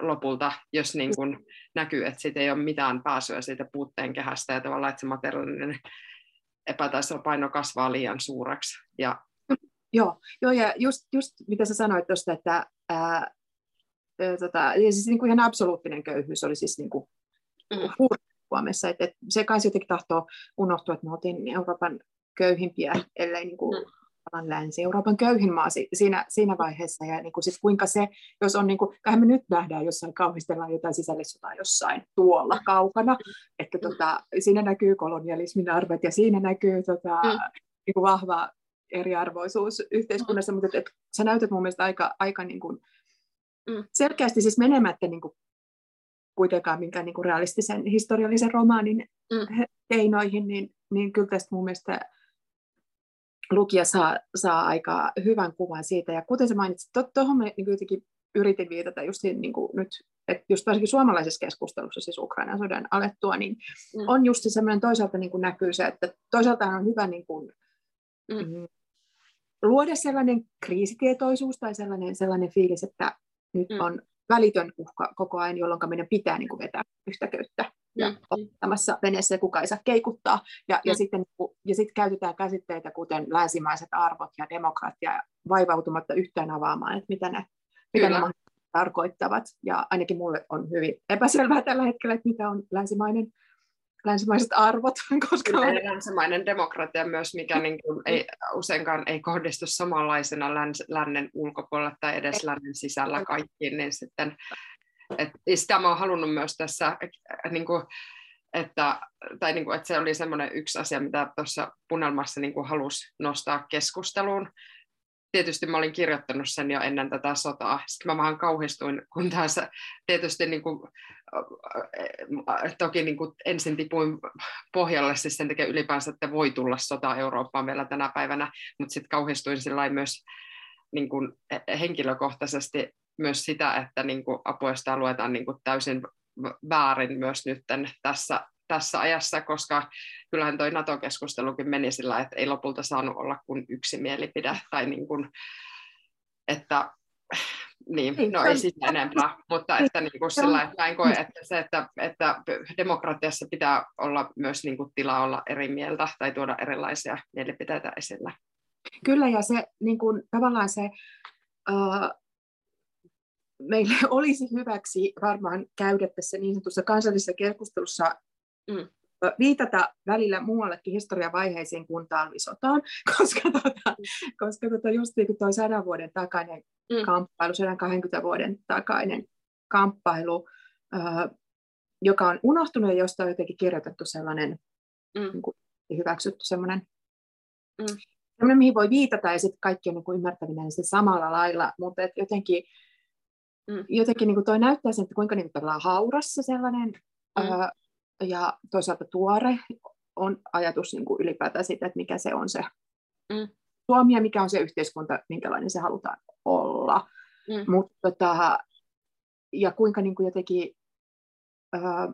lopulta, jos niin kuin näkyy, että siitä ei ole mitään pääsyä siitä puutteen kehästä ja tavallaan, että se materiaalinen epätasapaino kasvaa liian suureksi. Ja... Joo, joo, ja just, just mitä sä sanoit tuosta, että ää, tota, siis niin kuin ihan absoluuttinen köyhyys oli siis niin kuin mm. Suomessa, että, että se kanssa jotenkin tahtoo unohtua, että me oltiin Euroopan köyhimpiä, ellei niin kuin, mm Länsi-Euroopan köyhin maa siinä, siinä vaiheessa, ja niin kuin sit kuinka se, jos on, niin kuin, me nyt nähdään jossain, kauhistellaan jotain sisällissotaa jossain tuolla kaukana, että mm. tota, siinä näkyy kolonialismin arvet, ja siinä näkyy tota, mm. niin kuin vahva eriarvoisuus yhteiskunnassa, mm. mutta et, et, sä näytät mun mielestä aika, aika niin kuin, mm. selkeästi siis menemättä niin kuin, kuitenkaan minkään niin kuin realistisen historiallisen romaanin mm. keinoihin, niin, niin kyllä tästä mun mielestä lukija saa, saa aika hyvän kuvan siitä. Ja kuten sä mainitsit, tuohon to, niin jotenkin yritin viitata just niin kuin nyt, että just varsinkin suomalaisessa keskustelussa, siis Ukrainan sodan alettua, niin mm. on just semmoinen toisaalta niin kuin näkyy se, että toisaalta on hyvä niin kuin, mm. mm. luoda sellainen kriisitietoisuus tai sellainen, sellainen fiilis, että nyt mm. on välitön uhka koko ajan, jolloin meidän pitää niin kuin vetää yhtä köyttä ja mm. ottamassa veneessä ja kuka ei saa keikuttaa. Ja, mm. ja, sitten, ja sitten käytetään käsitteitä kuten länsimaiset arvot ja demokratia vaivautumatta yhtään avaamaan, että mitä ne, mitä ne tarkoittavat. Ja ainakin mulle on hyvin epäselvää tällä hetkellä, että mitä on länsimainen länsimaiset arvot. Koska on... Länsimainen demokratia myös, mikä niin kuin ei, useinkaan ei kohdistu samanlaisena läns, lännen ulkopuolella tai edes lännen sisällä kaikkiin, niin sitten et, sitä mä oon halunnut myös tässä, äh, niin kuin, että, tai niin kuin, että se oli semmoinen yksi asia, mitä tuossa Punelmassa niin kuin halusi nostaa keskusteluun. Tietysti mä olin kirjoittanut sen jo ennen tätä sotaa. Sitten mä vähän kauhistuin, kun tässä tietysti niin kuin, äh, toki niin kuin ensin tipuin pohjalle siis sen takia ylipäänsä, että voi tulla sota Eurooppaan vielä tänä päivänä, mutta sitten kauhistuin sillä myös niin kuin henkilökohtaisesti myös sitä, että niin kuin apuista luetaan niin kuin täysin väärin myös nyt tässä, tässä ajassa, koska kyllähän toi NATO-keskustelukin meni sillä, että ei lopulta saanut olla kuin yksi mielipide, tai niin kuin, että niin, niin, no ei siitä enempää, mutta että niin kuin sillä, että en koe, että se, että, että demokratiassa pitää olla myös niin kuin tilaa olla eri mieltä tai tuoda erilaisia mielipiteitä esille. Kyllä, ja se niin kuin, tavallaan se uh, meille olisi hyväksi varmaan käydä tässä niin sanotussa kansallisessa keskustelussa mm. viitata välillä muuallekin historiavaiheisiin kuin talvisotaan, koska, tota, koska tota just niin kuin toi sadan vuoden takainen mm. kamppailu, 120 vuoden takainen kamppailu, äh, joka on unohtunut ja josta on jotenkin kirjoitettu sellainen mm. niin kuin, hyväksytty sellainen mm. sellainen, mihin voi viitata ja sitten kaikki on niin kuin ymmärtäminen samalla lailla, mutta et jotenkin mm. jotenkin niin kuin toi näyttää sen, että kuinka niin kuin haurassa sellainen mm. ää, ja toisaalta tuore on ajatus niin kuin ylipäätään siitä, että mikä se on se mm. Suomi ja mikä on se yhteiskunta, minkälainen se halutaan olla. Mm. Mutta tota, ja kuinka niin kuin jotenkin ää,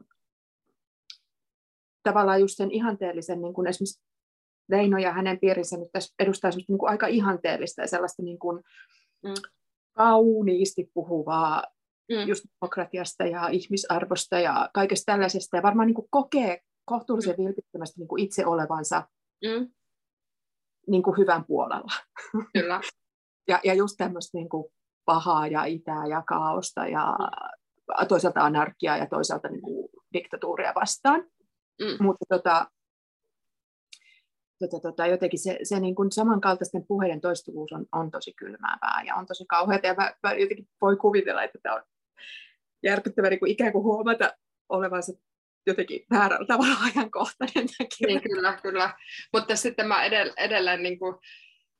tavallaan just sen ihanteellisen, niin kuin esimerkiksi Leino ja hänen piirinsä nyt tässä edustaa niin kuin aika ihanteellista ja sellaista niin kuin, mm kauniisti puhuvaa mm. just demokratiasta ja ihmisarvosta ja kaikesta tällaisesta. Ja varmaan niin kuin kokee kohtuullisen mm. vilpittömästi niin kuin itse olevansa mm. niin kuin hyvän puolella. Kyllä. ja, ja just tämmöistä niin kuin pahaa ja itää ja kaaosta ja mm. toisaalta anarkiaa ja toisaalta niin kuin diktatuuria vastaan. Mm. Mutta tota, tota, tota, jotenkin se, se niin kuin samankaltaisten puheiden toistuvuus on, on tosi kylmäävää ja on tosi kauheaa. Ja mä, mä jotenkin voi kuvitella, että tämä on järkyttävää niin kuin ikään kuin huomata olevansa jotenkin väärällä tavalla ajankohtainen. Niin, kyllä, kyllä. Mutta sitten mä edelleen, edelleen niin kuin,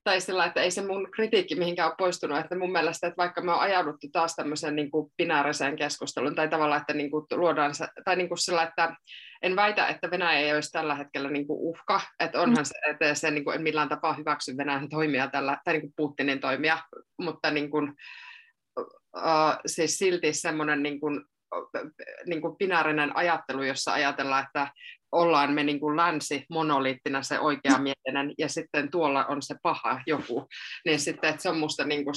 tai sillä, että ei se mun kritiikki mihinkään ole poistunut, että mun mielestä, että vaikka me on ajauduttu taas tämmöiseen niin kuin binääriseen keskusteluun, tai tavallaan, että niin kuin luodaan tai niin kuin sillä, että en väitä, että Venäjä ei olisi tällä hetkellä niin kuin uhka, että onhan se, että se niin kuin en millään tapaa hyväksy Venäjän toimia tällä, tai niin kuin Putinin toimia, mutta niin kuin, uh, siis silti semmoinen niin kuin, niin kuin binäärinen ajattelu, jossa ajatellaan, että ollaan me niin kuin länsi monoliittina se oikea mielinen ja sitten tuolla on se paha joku, niin sitten että se on musta niin kuin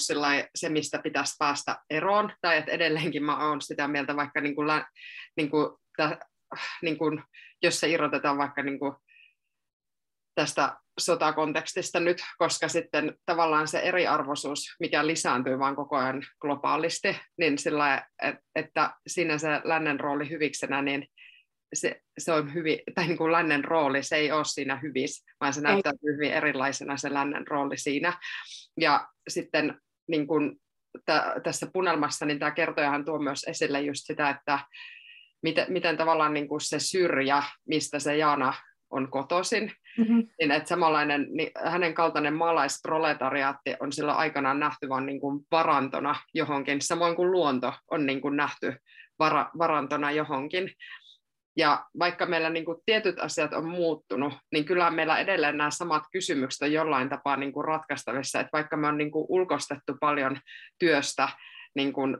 se, mistä pitäisi päästä eroon, tai että edelleenkin mä oon sitä mieltä vaikka niin kuin, niin kuin, niin kuin, jos se irrotetaan vaikka niin kuin tästä sotakontekstista nyt, koska sitten tavallaan se eriarvoisuus, mikä lisääntyy vaan koko ajan globaalisti, niin sillä, että siinä se lännen rooli hyviksenä, niin se, se on hyvin, tai niin kuin lännen rooli, se ei ole siinä hyvissä, vaan se näyttää ei. hyvin erilaisena se lännen rooli siinä. Ja sitten niin kuin t- tässä punelmassa, niin tämä kertojahan tuo myös esille just sitä, että miten, miten tavallaan niin kuin se syrjä, mistä se Jaana on kotoisin, mm-hmm. niin että samanlainen, niin hänen kaltainen maalaisproletariaatti on silloin aikanaan nähty vain niin kuin varantona johonkin, samoin kuin luonto on niin kuin nähty vara, varantona johonkin. Ja vaikka meillä niin kuin tietyt asiat on muuttunut, niin kyllähän meillä edelleen nämä samat kysymykset on jollain tapaa niin kuin ratkaistavissa. Että vaikka me on niin kuin ulkostettu paljon työstä niin kuin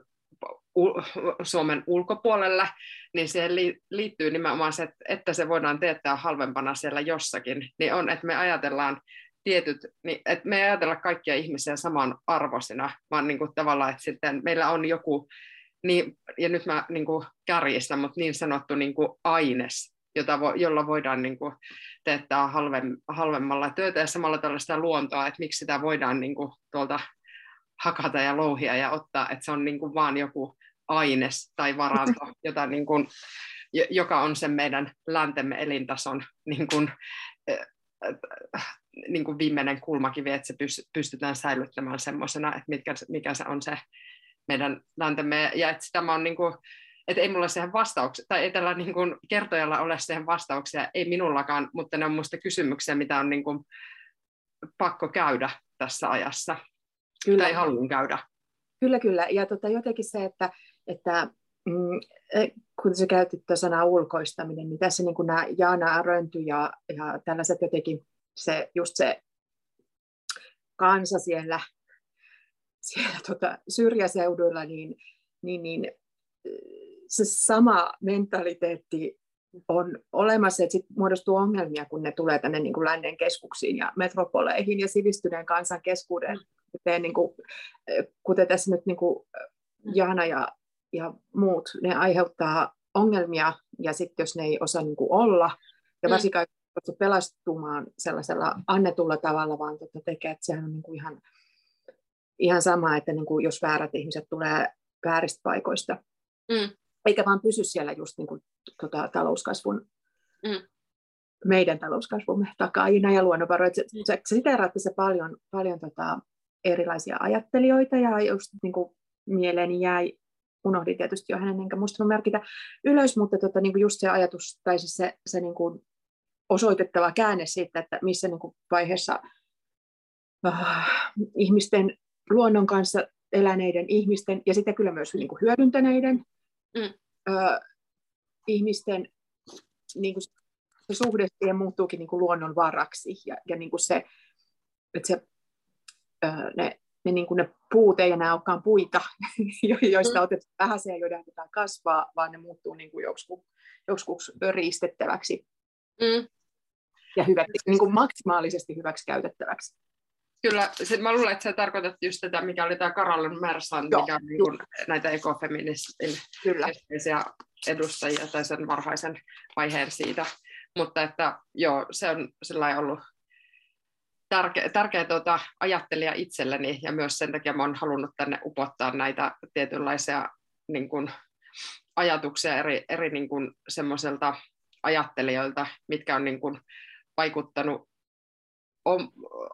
Suomen ulkopuolelle, niin siihen liittyy nimenomaan se, että se voidaan teettää halvempana siellä jossakin, niin on, että me ajatellaan tietyt, niin että me ei ajatella kaikkia ihmisiä saman arvoisina, vaan niin kuin tavallaan, että sitten meillä on joku niin, ja nyt mä niin kuin kärjistän, mutta niin sanottu niin kuin aines, jota vo, jolla voidaan niin kuin, teettää halvem, halvemmalla työtä ja samalla tällaista luontoa, että miksi sitä voidaan niin kuin, tuolta hakata ja louhia ja ottaa, että se on niin kuin vaan joku aines tai varanto, jota niin kuin, joka on sen meidän läntemme elintason niin kuin, niin kuin viimeinen kulmakivi, että se pystytään säilyttämään semmoisena, että mitkä, mikä se on se meidän läntemme, ja että tämä on niin kuin, että ei mulla siihen vastauksia, tai ei tällä niin kuin kertojalla ole siihen vastauksia, ei minullakaan, mutta ne on minusta kysymyksiä, mitä on niin kuin pakko käydä tässä ajassa, kyllä. tai haluan käydä. Kyllä, kyllä, ja tota, jotenkin se, että, että mm, e, kun sä käytit tuota sanaa ulkoistaminen, niin tässä niin kuin nämä Jaana Rönty ja, ja tällaiset jotenkin se, just se kansa siellä siellä tota, syrjäseuduilla, niin, niin, niin se sama mentaliteetti on olemassa, että sit muodostuu ongelmia, kun ne tulee tänne niin kuin lännen keskuksiin ja metropoleihin ja sivistyneen kansan keskuuden, kuten, niin kuin, kuten tässä nyt niin kuin Jaana ja, ja muut, ne aiheuttaa ongelmia, ja sitten jos ne ei osaa niin kuin olla, ja mm. varsinkaan pelastumaan sellaisella annetulla tavalla, vaan tota tekee, että sehän on niin kuin ihan ihan sama, että niin kuin jos väärät ihmiset tulee vääristä paikoista, mm. eikä vaan pysy siellä just niin kuin, tota, talouskasvun, mm. meidän talouskasvumme takaajina ja luonnonvaroja. Se, mm. se, se siteeraatte se paljon, paljon tota, erilaisia ajattelijoita ja just niin kuin mieleeni jäi, unohdin tietysti jo hänen, enkä muistanut merkitä ylös, mutta tota, niin kuin just se ajatus tai siis se, se niin kuin osoitettava käänne siitä, että missä niin kuin vaiheessa äh, ihmisten luonnon kanssa eläneiden ihmisten ja sitten kyllä myös niin kuin hyödyntäneiden mm. ö, ihmisten niin kuin se suhde siihen muuttuukin niin kuin luonnon varaksi ja, ja niin kuin se, että se, ö, ne, ne, niin kuin ne puut ei enää olekaan puita, joista mm. otetaan vähäisiä, joiden pitää kasvaa, vaan ne muuttuu niin kuin joskus, joskus riistettäväksi mm. ja hyvä, niin kuin maksimaalisesti hyväksi käytettäväksi. Kyllä, se, mä luulen, että sä tarkoitat just tätä, mikä oli tämä Karolin Mersan, Joo, mikä on niin kuin näitä ekofeministin keskeisiä edustajia tai sen varhaisen vaiheen siitä. Mutta että joo, se on sellainen ollut tärkeä, tärkeä tuota, ajattelija itselleni ja myös sen takia mä oon halunnut tänne upottaa näitä tietynlaisia niin kuin, ajatuksia eri, eri niin kuin, semmoiselta ajattelijoilta, mitkä on niin kuin, vaikuttanut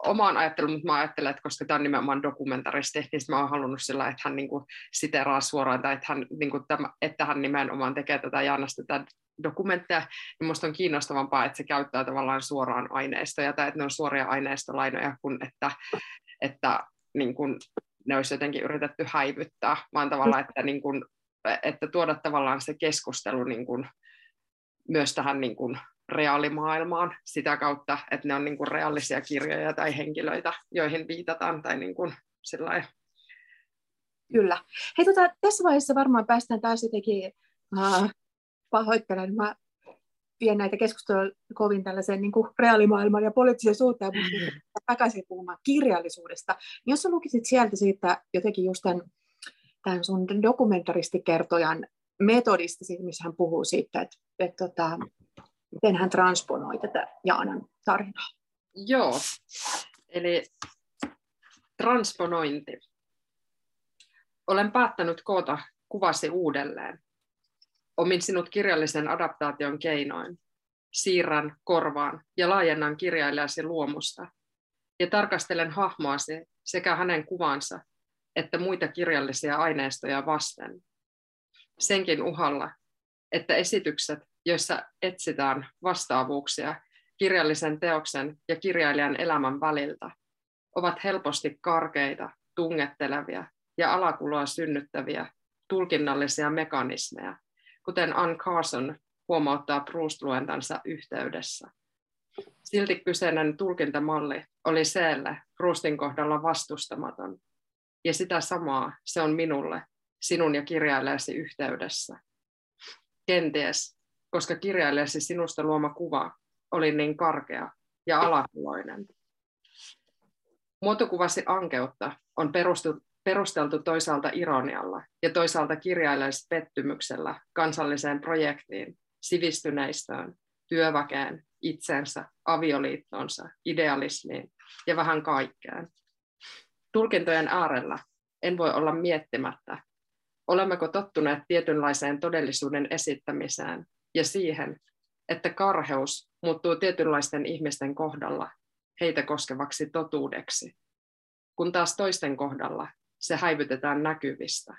omaan ajatteluun, mutta mä ajattelen, että koska tämä on nimenomaan dokumentaristi, niin mä oon halunnut sillä, että hän niin kuin siteraa suoraan, tai että hän, niin kuin tämä, että hän nimenomaan tekee tätä Jaanasta tätä dokumentteja, niin minusta on kiinnostavampaa, että se käyttää tavallaan suoraan aineistoja tai että ne on suoria aineistolainoja kuin että, että niin kuin ne olisi jotenkin yritetty häivyttää, vaan tavallaan, että, niin kuin, että tuoda tavallaan se keskustelu niin kuin, myös tähän niin kuin, reaalimaailmaan sitä kautta, että ne on niin kuin, reaalisia kirjoja tai henkilöitä, joihin viitataan tai niin kuin, Kyllä. Hei, tota, tässä vaiheessa varmaan päästään taas jotenkin, uh, pahoittelen, mä vien näitä keskusteluja kovin tällaiseen niin kuin reaalimaailman ja poliittisen suuntaan, mutta takaisin puhumaan kirjallisuudesta. Niin jos sä lukisit sieltä siitä jotenkin just tämän, tämän sun dokumentaristikertojan metodista, siitä, missä hän puhuu siitä, että, että, että miten hän transponoi tätä Jaanan tarinaa. Joo, eli transponointi. Olen päättänyt koota kuvasi uudelleen. Omin sinut kirjallisen adaptaation keinoin. Siirrän, korvaan ja laajennan kirjailijasi luomusta. Ja tarkastelen hahmoasi sekä hänen kuvansa että muita kirjallisia aineistoja vasten. Senkin uhalla, että esitykset, joissa etsitään vastaavuuksia kirjallisen teoksen ja kirjailijan elämän väliltä, ovat helposti karkeita, tungettelevia ja alakuloa synnyttäviä tulkinnallisia mekanismeja, kuten Ann Carson huomauttaa Proust-luentansa yhteydessä. Silti kyseinen tulkintamalli oli Seelle Proustin kohdalla vastustamaton, ja sitä samaa se on minulle, sinun ja kirjailijasi yhteydessä. Kenties, koska kirjailijasi sinusta luoma kuva oli niin karkea ja alakuloinen. Muotokuvasi ankeutta on perusteltu toisaalta ironialla ja toisaalta kirjailaispettymyksellä kansalliseen projektiin, sivistyneistöön, työväkeen, itsensä, avioliittonsa, idealismiin ja vähän kaikkeen. Tulkintojen äärellä en voi olla miettimättä, olemmeko tottuneet tietynlaiseen todellisuuden esittämiseen ja siihen, että karheus muuttuu tietynlaisten ihmisten kohdalla heitä koskevaksi totuudeksi, kun taas toisten kohdalla se häivytetään näkyvistä.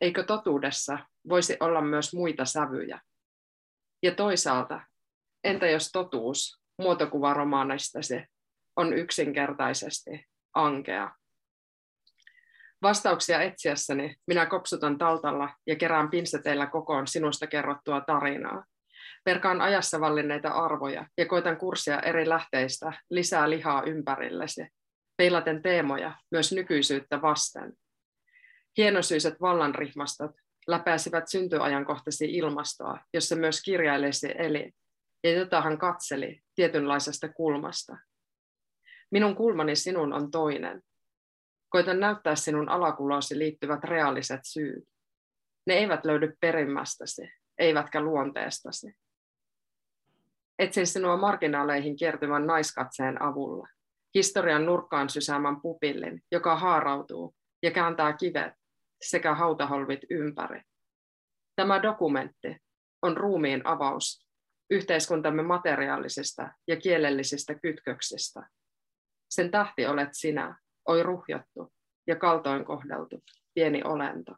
Eikö totuudessa voisi olla myös muita sävyjä? Ja toisaalta, entä jos totuus muotokuvaromaanistasi on yksinkertaisesti ankea? Vastauksia etsiessäni minä kopsutan taltalla ja kerään pinseteillä kokoon sinusta kerrottua tarinaa. Perkaan ajassa vallinneita arvoja ja koitan kurssia eri lähteistä lisää lihaa ympärillesi, peilaten teemoja myös nykyisyyttä vasten. Hienosyiset vallanrihmastot läpäisivät syntyajankohtaisi ilmastoa, jossa myös kirjailisi eli, ja jota hän katseli tietynlaisesta kulmasta. Minun kulmani sinun on toinen. Koitan näyttää sinun alakuloosi liittyvät reaaliset syyt. Ne eivät löydy perimmästäsi, eivätkä luonteestasi. Etsin sinua marginaaleihin kiertyvän naiskatseen avulla, historian nurkkaan sysäämän pupillin, joka haarautuu ja kääntää kivet sekä hautaholvit ympäri. Tämä dokumentti on ruumiin avaus yhteiskuntamme materiaalisista ja kielellisistä kytköksistä. Sen tähti olet sinä, oi ruhjottu ja kaltoin kohdeltu pieni olento,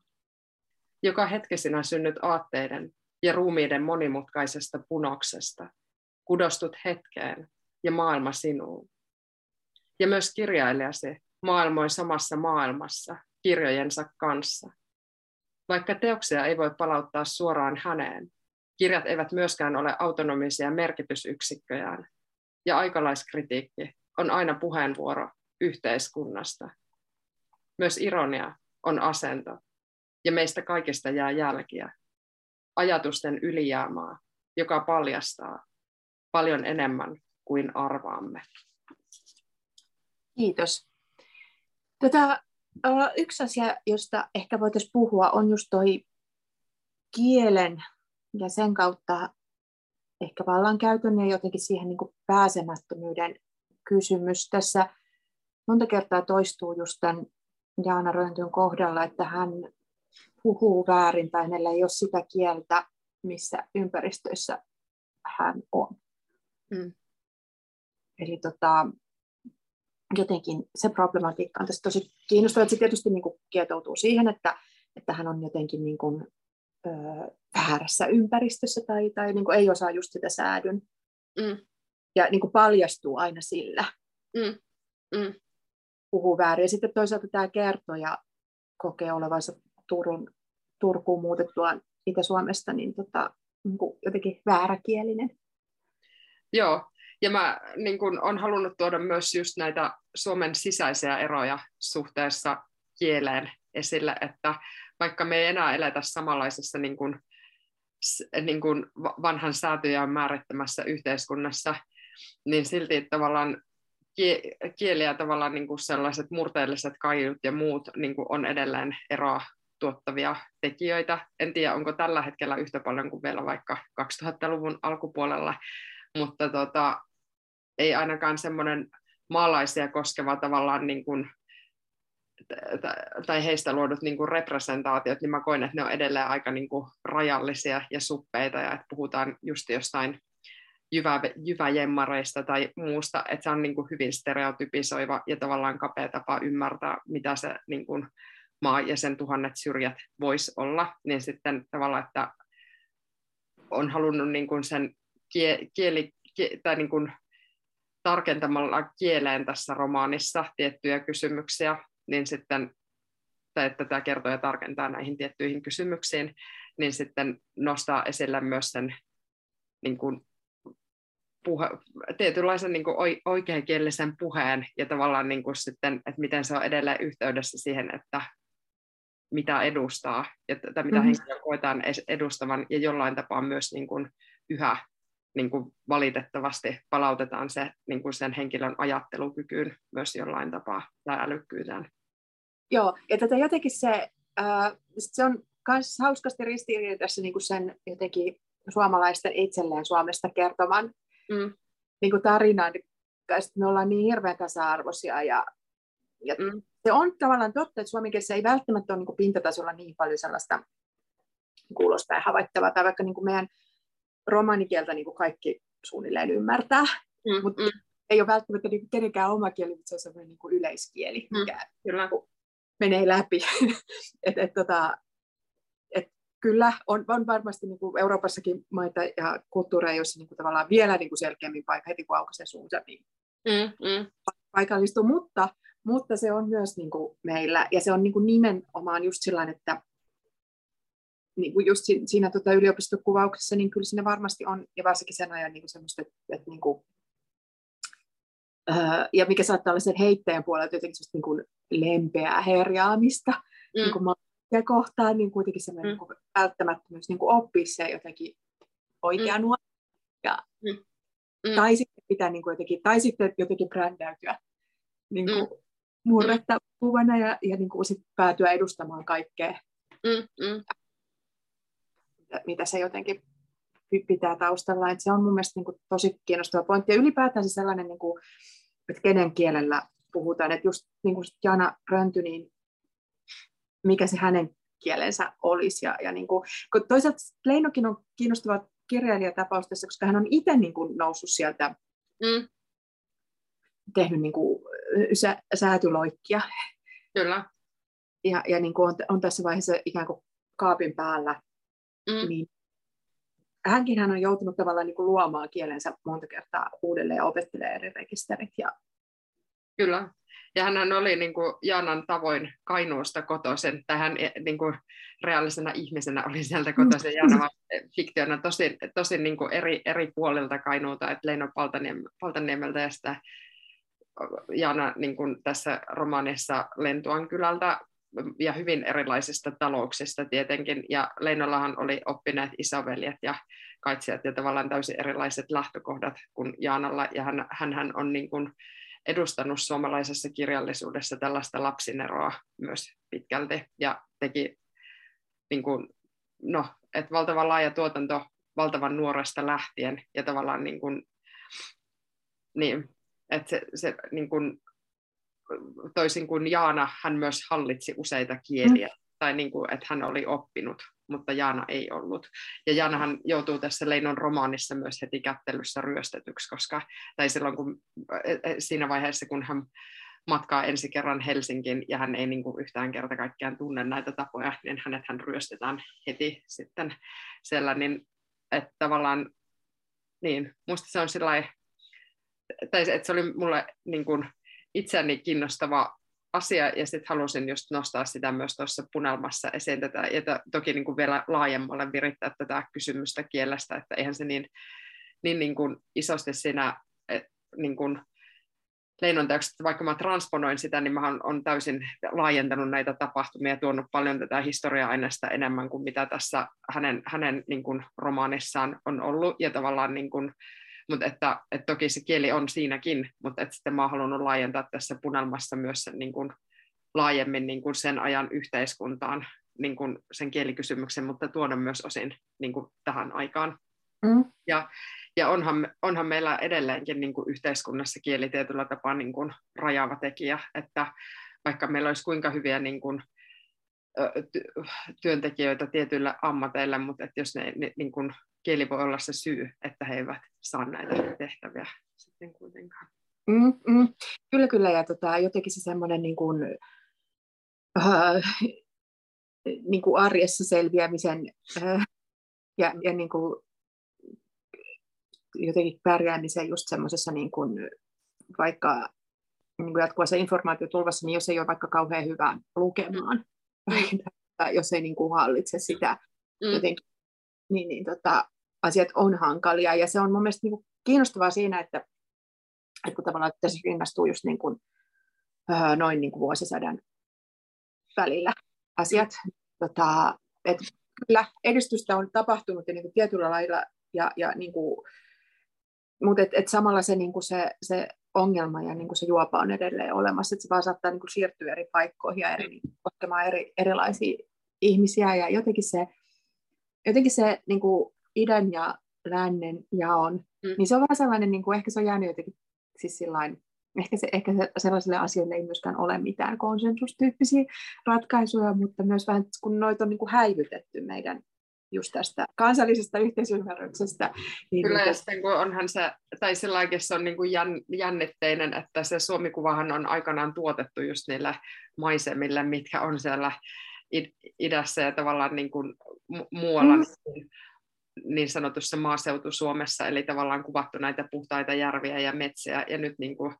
joka hetkesinä synnyt aatteiden ja ruumiiden monimutkaisesta punoksesta, kudostut hetkeen ja maailma sinuun. Ja myös kirjailijasi maailmoi samassa maailmassa kirjojensa kanssa. Vaikka teoksia ei voi palauttaa suoraan häneen, kirjat eivät myöskään ole autonomisia merkitysyksikköjään, ja aikalaiskritiikki on aina puheenvuoro yhteiskunnasta. Myös ironia on asento, ja meistä kaikista jää jälkiä, ajatusten ylijäämaa, joka paljastaa paljon enemmän kuin arvaamme. Kiitos. Tätä, tota, yksi asia, josta ehkä voitaisiin puhua, on just toi kielen ja sen kautta ehkä vallankäytön ja jotenkin siihen niin pääsemättömyyden kysymys. Tässä monta kertaa toistuu just tämän Jaana Röntyn kohdalla, että hän puhuu väärin tai hänellä ei ole sitä kieltä, missä ympäristöissä hän on. Mm. Eli tota, jotenkin se problematiikka on tässä tosi kiinnostava. Se tietysti niin kuin kietoutuu siihen, että, että hän on jotenkin niin kuin ö, väärässä ympäristössä tai, tai niin kuin ei osaa just sitä säädyn. Mm. Ja niin kuin paljastuu aina sillä. Mm. Mm. Puhuu väärin. Ja sitten toisaalta tämä kertoja kokee olevansa Turun, Turkuun muutettua Itä-Suomesta niin tota, niin jotenkin vääräkielinen. Joo, ja mä niin kun, on halunnut tuoda myös just näitä Suomen sisäisiä eroja suhteessa kieleen esille, että vaikka me ei enää eletä samanlaisessa niin kun, niin kun vanhan säätöjä määrittämässä yhteiskunnassa, niin silti tavallaan kieli ja tavallaan niin kuin sellaiset murteelliset kaiut ja muut niin kuin on edelleen eroa tuottavia tekijöitä. En tiedä, onko tällä hetkellä yhtä paljon kuin vielä vaikka 2000-luvun alkupuolella, mutta tota, ei ainakaan semmoinen maalaisia koskeva tavallaan niin kuin, tai heistä luodut niin kuin representaatiot, niin mä koen, että ne on edelleen aika niin kuin rajallisia ja suppeita, ja että puhutaan just jostain jyvä, jyväjemmareista tai muusta, että se on niin kuin hyvin stereotypisoiva ja tavallaan kapea tapa ymmärtää, mitä se niin kuin maa ja sen tuhannet syrjät voisi olla, niin sitten tavallaan, että on halunnut niin kuin sen kieli, tai niin kuin tarkentamalla kieleen tässä romaanissa tiettyjä kysymyksiä, niin sitten, tai että tämä kertoo ja tarkentaa näihin tiettyihin kysymyksiin, niin sitten nostaa esille myös sen niin kuin puhe, tietynlaisen niin kuin oikeakielisen puheen ja tavallaan niin kuin sitten, että miten se on edelleen yhteydessä siihen, että mitä edustaa ja tai mitä mm-hmm. henkilöä koetaan edustavan ja jollain tapaa myös niin kuin yhä niin kuin valitettavasti palautetaan se niin kuin sen henkilön ajattelukykyyn myös jollain tapaa tai älykkyyteen. Joo, ja tätä jotenkin se, äh, se on myös hauskasti ristiriidassa niin kuin sen jotenkin suomalaisten itselleen Suomesta kertoman mm. niin kuin tarinan, että me ollaan niin hirveän tasa-arvoisia ja, ja mm. se on tavallaan totta, että suomenkielessä ei välttämättä ole niin kuin pintatasolla niin paljon sellaista kuulostaa havaittavaa, tai vaikka niin kuin meidän romanikieltä niin kuin kaikki suunnilleen ymmärtää, mm, mutta mm. ei ole välttämättä niin kenenkään oma kieli, mutta se on sellainen niin kuin yleiskieli, mm, mikä kyllä. Niin menee läpi. et, et, tota, kyllä on, on varmasti niin kuin Euroopassakin maita ja kulttuureja, joissa niin kuin tavallaan vielä niin kuin selkeämmin paikka, heti kun aukaisee suunsa, niin mm, mm. paikallistuu, mutta, mutta se on myös niin kuin meillä, ja se on niin kuin nimenomaan just sellainen, että niin kuin just siinä tota yliopistokuvauksessa, niin kyllä siinä varmasti on, ja varsinkin sen ajan niin semmoista, että, että niin kuin, ää, ja mikä saattaa olla sen heittäjän puolelta jotenkin niin kuin lempeää herjaamista mm. niin kuin ja kohtaan, niin kuitenkin semmoinen mm. niin välttämättömyys niin kuin oppia se jotenkin oikea mm. nuori. Ja, mm. Mm. Tai sitten pitää niin kuin jotenkin, tai sitten jotenkin brändäytyä niin kuin mm. murretta kuvana ja, ja niin kuin sit päätyä edustamaan kaikkea. Mm. Mm mitä se jotenkin pitää taustalla. Että se on mun mielestä niin kuin tosi kiinnostava pointti. Ja ylipäätään se sellainen, niin kuin, että kenen kielellä puhutaan. Että just niin kuin Jana Rönty, niin mikä se hänen kielensä olisi. Ja, ja niin kuin, kun toisaalta Leinokin on kiinnostava kirjailijatapaus tässä, koska hän on itse niin kuin noussut sieltä, mm. tehnyt niin kuin, sä, säätyloikkia. Kyllä. Ja, ja niin kuin on, on tässä vaiheessa ikään kuin kaapin päällä mm. niin hänkin hän on joutunut tavallaan niin kuin luomaan kielensä monta kertaa uudelleen ja opettelee eri rekisterit. Ja... Kyllä. Ja hän oli niin kuin Jaanan tavoin Kainuusta kotoisin, tai hän eh, niin kuin reaalisena ihmisenä oli sieltä kotoisin. Mm. Jaana fiktiona tosi, tosi niin kuin eri, eri puolilta Kainuuta, että Leino Paltaniemeltä ja sitä Jaana niin kuin tässä romaanissa Lentuan kylältä ja hyvin erilaisista talouksista tietenkin, ja Leinollahan oli oppineet isoveljet ja kaitsijat ja tavallaan täysin erilaiset lähtökohdat kuin Jaanalla, ja hän, hän on niin kuin edustanut suomalaisessa kirjallisuudessa tällaista lapsineroa myös pitkälti, ja teki niin kuin, no, että valtavan laaja tuotanto valtavan nuoresta lähtien, ja tavallaan niin kuin, niin, että se, se niin kuin toisin kuin Jaana, hän myös hallitsi useita kieliä, mm. tai niin kuin, että hän oli oppinut, mutta Jaana ei ollut. Ja Jaanahan joutuu tässä Leinon romaanissa myös heti kättelyssä ryöstetyksi, koska, tai silloin kun, siinä vaiheessa, kun hän matkaa ensi kerran Helsinkiin ja hän ei niin kuin yhtään kerta kaikkiaan tunne näitä tapoja, niin hänet hän ryöstetään heti sitten siellä, niin että tavallaan niin, musta se on sellainen, tai että se oli mulle niin kuin itseäni kiinnostava asia, ja sitten halusin just nostaa sitä myös tuossa punelmassa esiin tätä, ja toki niin kuin vielä laajemmalle virittää tätä kysymystä kielestä, että eihän se niin, niin, niin kuin isosti siinä et, niin kuin leinonteoksesta, vaikka mä transponoin sitä, niin mä on täysin laajentanut näitä tapahtumia ja tuonut paljon tätä historia-aineesta enemmän kuin mitä tässä hänen, hänen niin kuin, romaanissaan on ollut, ja tavallaan niin kuin, mutta että, että toki se kieli on siinäkin, mutta että sitten mä oon halunnut laajentaa tässä punelmassa myös sen, niin kuin, laajemmin niin kuin sen ajan yhteiskuntaan niin kuin sen kielikysymyksen, mutta tuoda myös osin niin kuin tähän aikaan. Mm. Ja, ja onhan, onhan meillä edelleenkin niin kuin yhteiskunnassa kieli tietyllä tapaa niin kuin rajaava tekijä, että vaikka meillä olisi kuinka hyviä niin kuin, työntekijöitä tietyillä ammateilla, mutta että jos ne, ne niin kuin, kieli voi olla se syy, että he eivät saa näitä tehtäviä sitten kuitenkaan. Mm, mm. Kyllä, kyllä. Ja tota, jotenkin se semmoinen niin kuin, äh, niin kuin arjessa selviämisen äh, ja, ja niin kuin, jotenkin pärjäämisen just semmoisessa niin kuin, vaikka niin kuin jatkuvassa informaatiotulvassa, niin jos ei ole vaikka kauhean hyvä lukemaan, tai jos ei niin kuin hallitse sitä mm. jotenkin, niin, niin tota, asiat on hankalia. Ja se on mun mielestä niin kuin kiinnostavaa siinä, että, että kun tavallaan tässä rinnastuu just niin kuin, noin niin kuin vuosisadan välillä asiat, mm. tota, että kyllä edistystä on tapahtunut ja niin kuin tietyllä lailla, ja, ja niin kuin, mutta et, et samalla se, niin kuin se, se ongelma ja niin kuin se juopa on edelleen olemassa, että se vaan saattaa niin kuin siirtyä eri paikkoihin ja eri, koskemaan eri, erilaisia ihmisiä ja jotenkin se, jotenkin se niin kuin idän ja lännen jaon, mm. niin se on vähän sellainen, niin kuin, ehkä se on jäänyt jotenkin siis sillain, ehkä, se, ehkä se, sellaisille asioille ei myöskään ole mitään konsensustyyppisiä ratkaisuja, mutta myös vähän, kun noita on niin kuin häivytetty meidän just tästä kansallisesta yhteisymmärryksestä. Niin Kyllä, ja sitten kun onhan se, tai sillä se on niin kuin jännitteinen, että se Suomikuvahan on aikanaan tuotettu just niille maisemille, mitkä on siellä idässä ja tavallaan niin kuin muualla mm. niin, niin sanotussa maaseutu Suomessa, eli tavallaan kuvattu näitä puhtaita järviä ja metsiä, ja nyt niin kuin,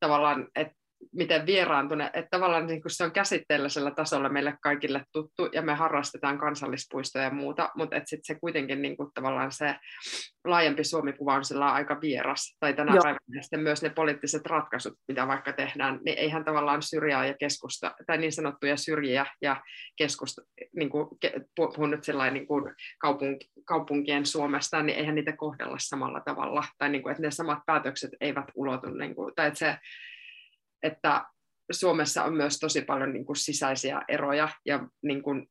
tavallaan, että miten vieraantune, että tavallaan niin kuin se on käsitteellisellä tasolla meille kaikille tuttu ja me harrastetaan kansallispuistoja ja muuta, mutta sitten se kuitenkin niin kuin tavallaan se laajempi Suomi-kuva on sillä aika vieras, tai tänä Joo. päivänä sitten myös ne poliittiset ratkaisut, mitä vaikka tehdään, niin eihän tavallaan syrjää ja keskusta, tai niin sanottuja syrjiä ja keskusta, niin kuin, puhun nyt niin kuin kaupunk, kaupunkien Suomesta, niin eihän niitä kohdella samalla tavalla, tai niin kuin, että ne samat päätökset eivät ulotu, niin kuin, tai että se että Suomessa on myös tosi paljon niin kuin sisäisiä eroja ja niin kuin,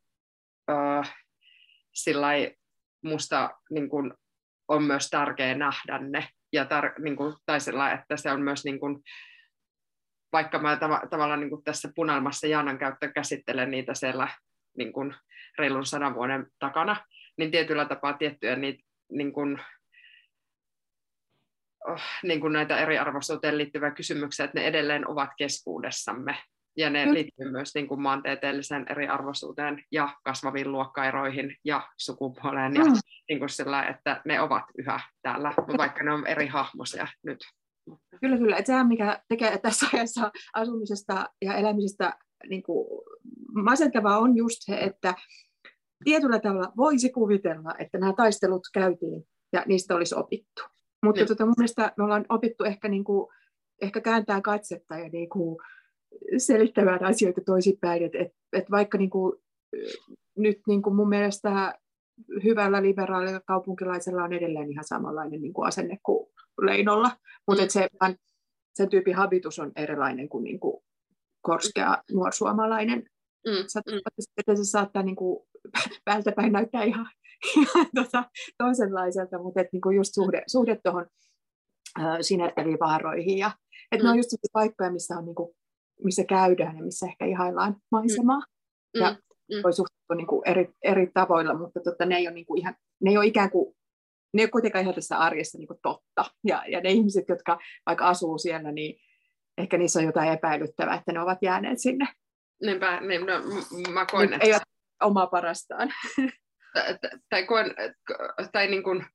äh, sillai, musta niin kuin, on myös tärkeää nähdä ne ja tar- niin kuin, tai sillä, että se on myös niin kuin, vaikka mä tav- tavallaan niin kuin tässä punalmassa Jaanan käyttö käsittelen niitä siellä niin kuin reilun sadan vuoden takana, niin tietyllä tapaa tiettyjä niitä niin kuin, niin kuin näitä eriarvoisuuteen liittyviä kysymyksiä, että ne edelleen ovat keskuudessamme. Ja ne liittyy myös niin kuin maantieteelliseen eriarvoisuuteen ja kasvaviin luokkaeroihin ja sukupuoleen. Mm. Ja niin kuin sillä, että ne ovat yhä täällä, vaikka ne on eri hahmosia nyt. Kyllä, kyllä. Että sehän, mikä tekee tässä ajassa asumisesta ja elämisestä niin kuin masentavaa on just se, että tietyllä tavalla voisi kuvitella, että nämä taistelut käytiin ja niistä olisi opittu. Mutta niin. tota, mun mielestä me ollaan opittu ehkä, niin kuin, ehkä kääntää katsetta ja niin kuin, selittämään asioita toisinpäin. Et, et, et vaikka niin kuin, nyt niin kuin mun mielestä hyvällä liberaalilla kaupunkilaisella on edelleen ihan samanlainen niin kuin asenne kuin Leinolla, mutta mm. se, sen tyypin habitus on erilainen kuin, niin kuin korskea nuorsuomalainen. Mm. Mm. Se saattaa niin kuin, päältä päin näyttää ihan ihan tota, toisenlaiselta, mutta et niinku just suhde, suhde tuohon sinertäviin vaaroihin. Ja, et mm. ne on just paikkoja, missä, on, niinku, missä käydään ja missä ehkä ihaillaan maisemaa. Mm. Ja mm. voi suhtautua niinku eri, eri tavoilla, mutta tota, ne, ei ole niinku ihan, ne ei ole ikään kuin ne ei ole kuitenkaan ihan tässä arjessa niin totta. Ja, ja ne ihmiset, jotka vaikka asuu siellä, niin ehkä niissä on jotain epäilyttävää, että ne ovat jääneet sinne. Niinpä, niin, no, mä koen, että... Eivät omaa parastaan. tai koen, tai niin kuin,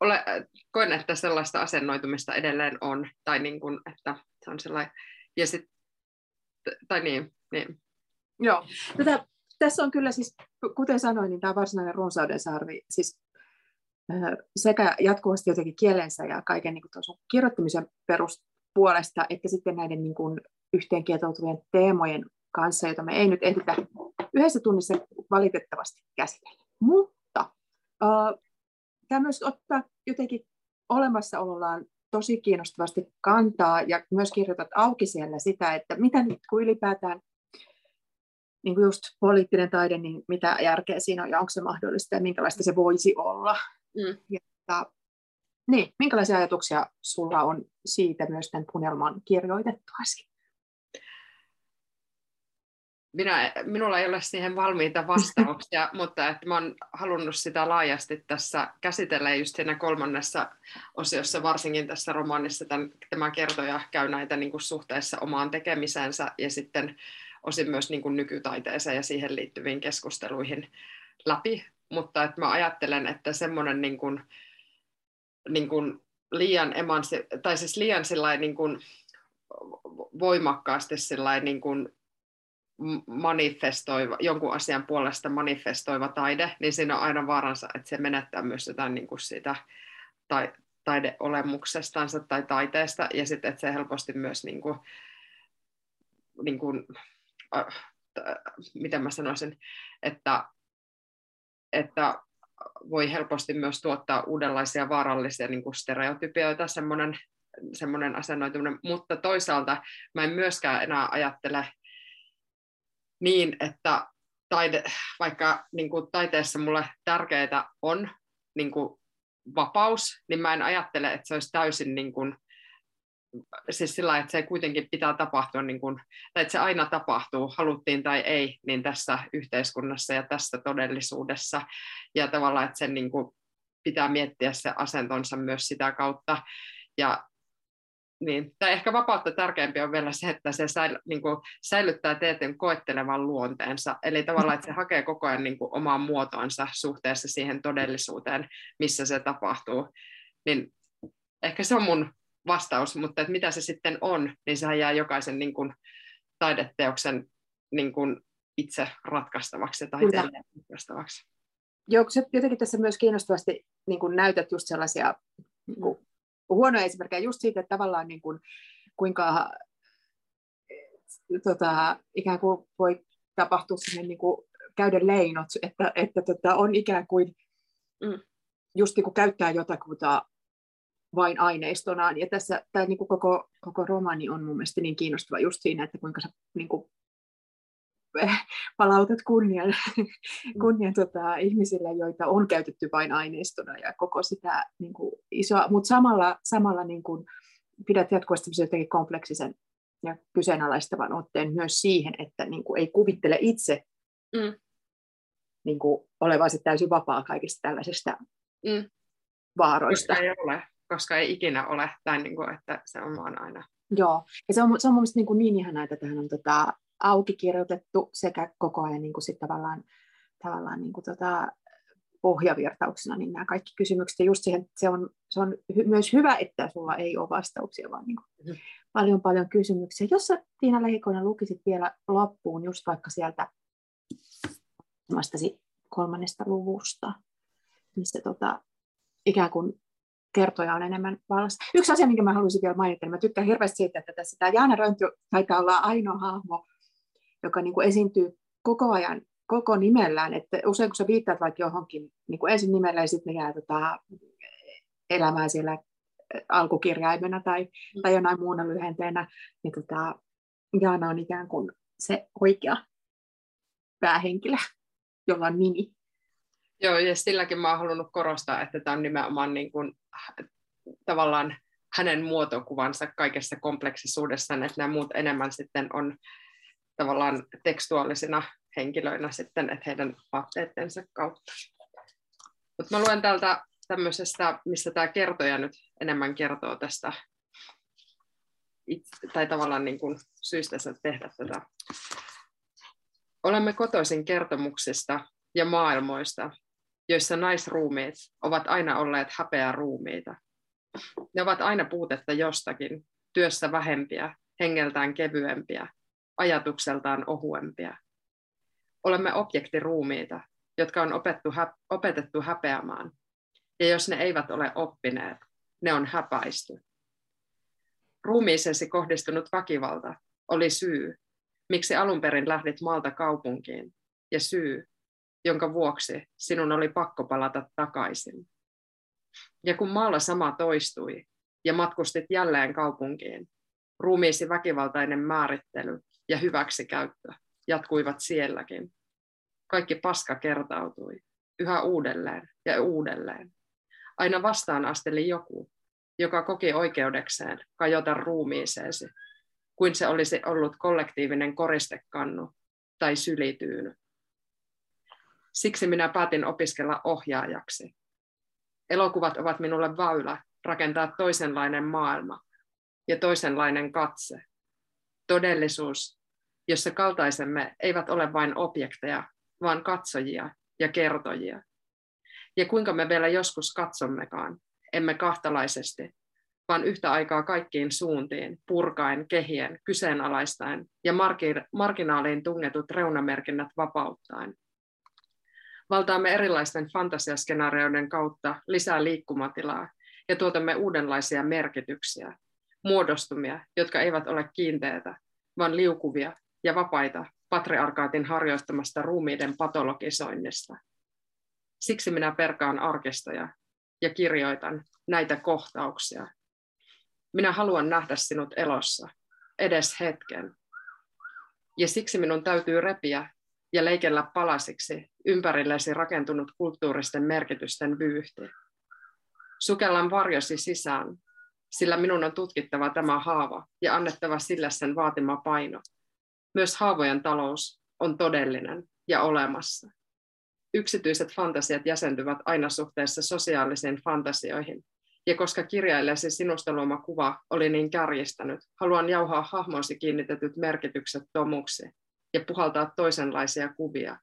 ole, koen, että sellaista asennoitumista edelleen on, tai niin kuin, että se on sellainen, ja sit, tai niin, niin. Joo, Tätä, tässä on kyllä siis, kuten sanoin, niin tämä varsinainen runsauden sarvi, siis sekä jatkuvasti jotenkin kielensä ja kaiken niin kuin kirjoittamisen peruspuolesta, että sitten näiden niin kuin yhteenkietoutuvien teemojen kanssa, joita me ei nyt ehditä yhdessä tunnissa valitettavasti käsitellä. Mutta äh, tämä myös ottaa jotenkin olemassaolollaan tosi kiinnostavasti kantaa ja myös kirjoitat auki siellä sitä, että mitä nyt kun ylipäätään niin kuin just poliittinen taide, niin mitä järkeä siinä on ja onko se mahdollista ja minkälaista se voisi olla. Mm. Ja, että, niin, minkälaisia ajatuksia sulla on siitä myös tämän punelman kirjoitettuasi? Minä, minulla ei ole siihen valmiita vastauksia, mutta että mä halunnut sitä laajasti tässä käsitellä just siinä kolmannessa osiossa, varsinkin tässä romaanissa tämän, tämä kertoja käy näitä niin kuin suhteessa omaan tekemisensä ja sitten osin myös niin kuin nykytaiteeseen ja siihen liittyviin keskusteluihin läpi, mutta että mä ajattelen, että semmoinen niin kuin, niin kuin liian emansi, tai siis liian niin kuin voimakkaasti niin kuin manifestoiva, jonkun asian puolesta manifestoiva taide, niin siinä on aina vaaransa, että se menettää myös jotain niin kuin sitä tai, taideolemuksestansa tai taiteesta, ja sitten että se helposti myös, niin kuin, niin kuin, äh, miten mä sanoisin, että, että voi helposti myös tuottaa uudenlaisia vaarallisia niin kuin stereotypioita, semmoinen semmoinen asennoituminen, mutta toisaalta mä en myöskään enää ajattele niin, että taide, vaikka niin kuin taiteessa mulle tärkeää on niin kuin vapaus, niin mä en ajattele, että se olisi täysin niin kuin, siis sillä että se kuitenkin pitää tapahtua, niin kuin, tai että se aina tapahtuu, haluttiin tai ei, niin tässä yhteiskunnassa ja tässä todellisuudessa. Ja tavallaan, että sen niin kuin, pitää miettiä se asentonsa myös sitä kautta. Ja niin, tai ehkä vapautta tärkeämpi on vielä se, että se säily, niin kuin, säilyttää teetin koettelevan luonteensa, eli tavallaan, että se hakee koko ajan niin kuin, omaa muotoansa suhteessa siihen todellisuuteen, missä se tapahtuu. Niin ehkä se on mun vastaus, mutta että mitä se sitten on, niin sehän jää jokaisen niin kuin, taideteoksen niin kuin, itse ratkaistavaksi taiteilijan ratkaistavaksi. Joo, se jotenkin tässä myös kiinnostavasti niin kuin näytät just sellaisia niin kuin huonoja esimerkkejä just siitä, että tavallaan niin kuin, kuinka tota, ikään kuin voi tapahtua sinne niin kuin käydä leinot, että, että tota, on ikään kuin mm. just niin kuin käyttää jotakuta vain aineistonaan. Ja tässä tämä niin kuin koko, koko romani on mun mielestä niin kiinnostava just siinä, että kuinka sä niin kuin, palautat kunnian, mm. kunnian tota, ihmisille, joita on käytetty vain aineistona ja koko sitä niin kuin, isoa, mutta samalla, samalla niin kuin, pidät jatkuvasti jotenkin kompleksisen ja kyseenalaistavan otteen myös siihen, että niin kuin, ei kuvittele itse mm. niin kuin, olevansa täysin vapaa kaikista tällaisista mm. vaaroista. Koska ei ole, koska ei ikinä ole, tai niin kuin, että se on vaan aina. Joo, ja se on, se on mun mielestä niin, kuin niin ihanaa, että tähän on tota, auki kirjoitettu sekä koko ajan niin kuin sit tavallaan, tavallaan niin kuin tota, pohjavirtauksena, niin nämä kaikki kysymykset, ja just siihen, se on, se on hy- myös hyvä, että sulla ei ole vastauksia, vaan niin kuin mm-hmm. paljon paljon kysymyksiä. Jos sä, Tiina Lehikoinen lukisit vielä loppuun just vaikka sieltä kolmannesta luvusta, missä tota, ikään kuin kertoja on enemmän vallassa. Yksi asia, minkä mä haluaisin vielä mainita, niin mä tykkään hirveästi siitä, että tässä tämä Jaana Rönty taitaa olla ainoa hahmo, joka niin kuin esiintyy koko ajan koko nimellään, että usein kun sä viittaat vaikka johonkin niin kuin ensin nimellä ja sitten ne jää tota, elämään siellä alkukirjaimena tai, mm. tai jonain muuna lyhenteenä, niin tota, Jaana on ikään kuin se oikea päähenkilö, jolla on nimi. Joo, ja silläkin mä oon halunnut korostaa, että tämä on nimenomaan niin kuin, tavallaan hänen muotokuvansa kaikessa kompleksisuudessaan, että nämä muut enemmän sitten on tavallaan tekstuaalisina henkilöinä sitten, että heidän vaatteittensa kautta. Mutta mä luen täältä tämmöisestä, missä tämä kertoja nyt enemmän kertoo tästä itse, tai tavallaan niin kuin syystänsä tehdä tätä. Olemme kotoisin kertomuksista ja maailmoista, joissa naisruumiit ovat aina olleet häpeä ruumiita. Ne ovat aina puutetta jostakin, työssä vähempiä, hengeltään kevyempiä, ajatukseltaan ohuempia. Olemme objektiruumiita, jotka on opetettu häpeämään. Ja jos ne eivät ole oppineet, ne on häpäisty. Ruumiisesi kohdistunut väkivalta oli syy, miksi alun perin lähdit maalta kaupunkiin, ja syy, jonka vuoksi sinun oli pakko palata takaisin. Ja kun maalla sama toistui ja matkustit jälleen kaupunkiin, ruumiisi väkivaltainen määrittely ja hyväksikäyttö jatkuivat sielläkin. Kaikki paska kertautui, yhä uudelleen ja uudelleen. Aina vastaan asteli joku, joka koki oikeudekseen kajota ruumiiseesi, kuin se olisi ollut kollektiivinen koristekannu tai sylityyny. Siksi minä päätin opiskella ohjaajaksi. Elokuvat ovat minulle väylä rakentaa toisenlainen maailma ja toisenlainen katse. Todellisuus, jossa kaltaisemme eivät ole vain objekteja, vaan katsojia ja kertojia. Ja kuinka me vielä joskus katsommekaan, emme kahtalaisesti, vaan yhtä aikaa kaikkiin suuntiin, purkaen, kehien, kyseenalaistaen ja marginaaliin tungetut reunamerkinnät vapauttaen. Valtaamme erilaisten fantasiaskenaarioiden kautta lisää liikkumatilaa ja tuotamme uudenlaisia merkityksiä, muodostumia, jotka eivät ole kiinteitä, vaan liukuvia ja vapaita patriarkaatin harjoittamasta ruumiiden patologisoinnista. Siksi minä perkaan arkistoja ja kirjoitan näitä kohtauksia. Minä haluan nähdä sinut elossa, edes hetken. Ja siksi minun täytyy repiä ja leikellä palasiksi ympärillesi rakentunut kulttuuristen merkitysten vyyhti. Sukellan varjosi sisään, sillä minun on tutkittava tämä haava ja annettava sille sen vaatima paino. Myös haavojen talous on todellinen ja olemassa. Yksityiset fantasiat jäsentyvät aina suhteessa sosiaalisiin fantasioihin, ja koska kirjaillesi sinusta luoma kuva oli niin kärjistänyt, haluan jauhaa hahmoisi kiinnitetyt merkitykset tomuksi ja puhaltaa toisenlaisia kuvia,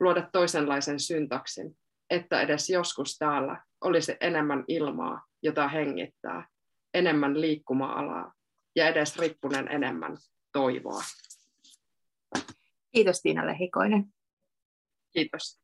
luoda toisenlaisen syntaksin, että edes joskus täällä olisi enemmän ilmaa, jota hengittää, enemmän liikkuma-alaa ja edes rippunen enemmän toivoa. Kiitos Tiina Lehikoinen. Kiitos.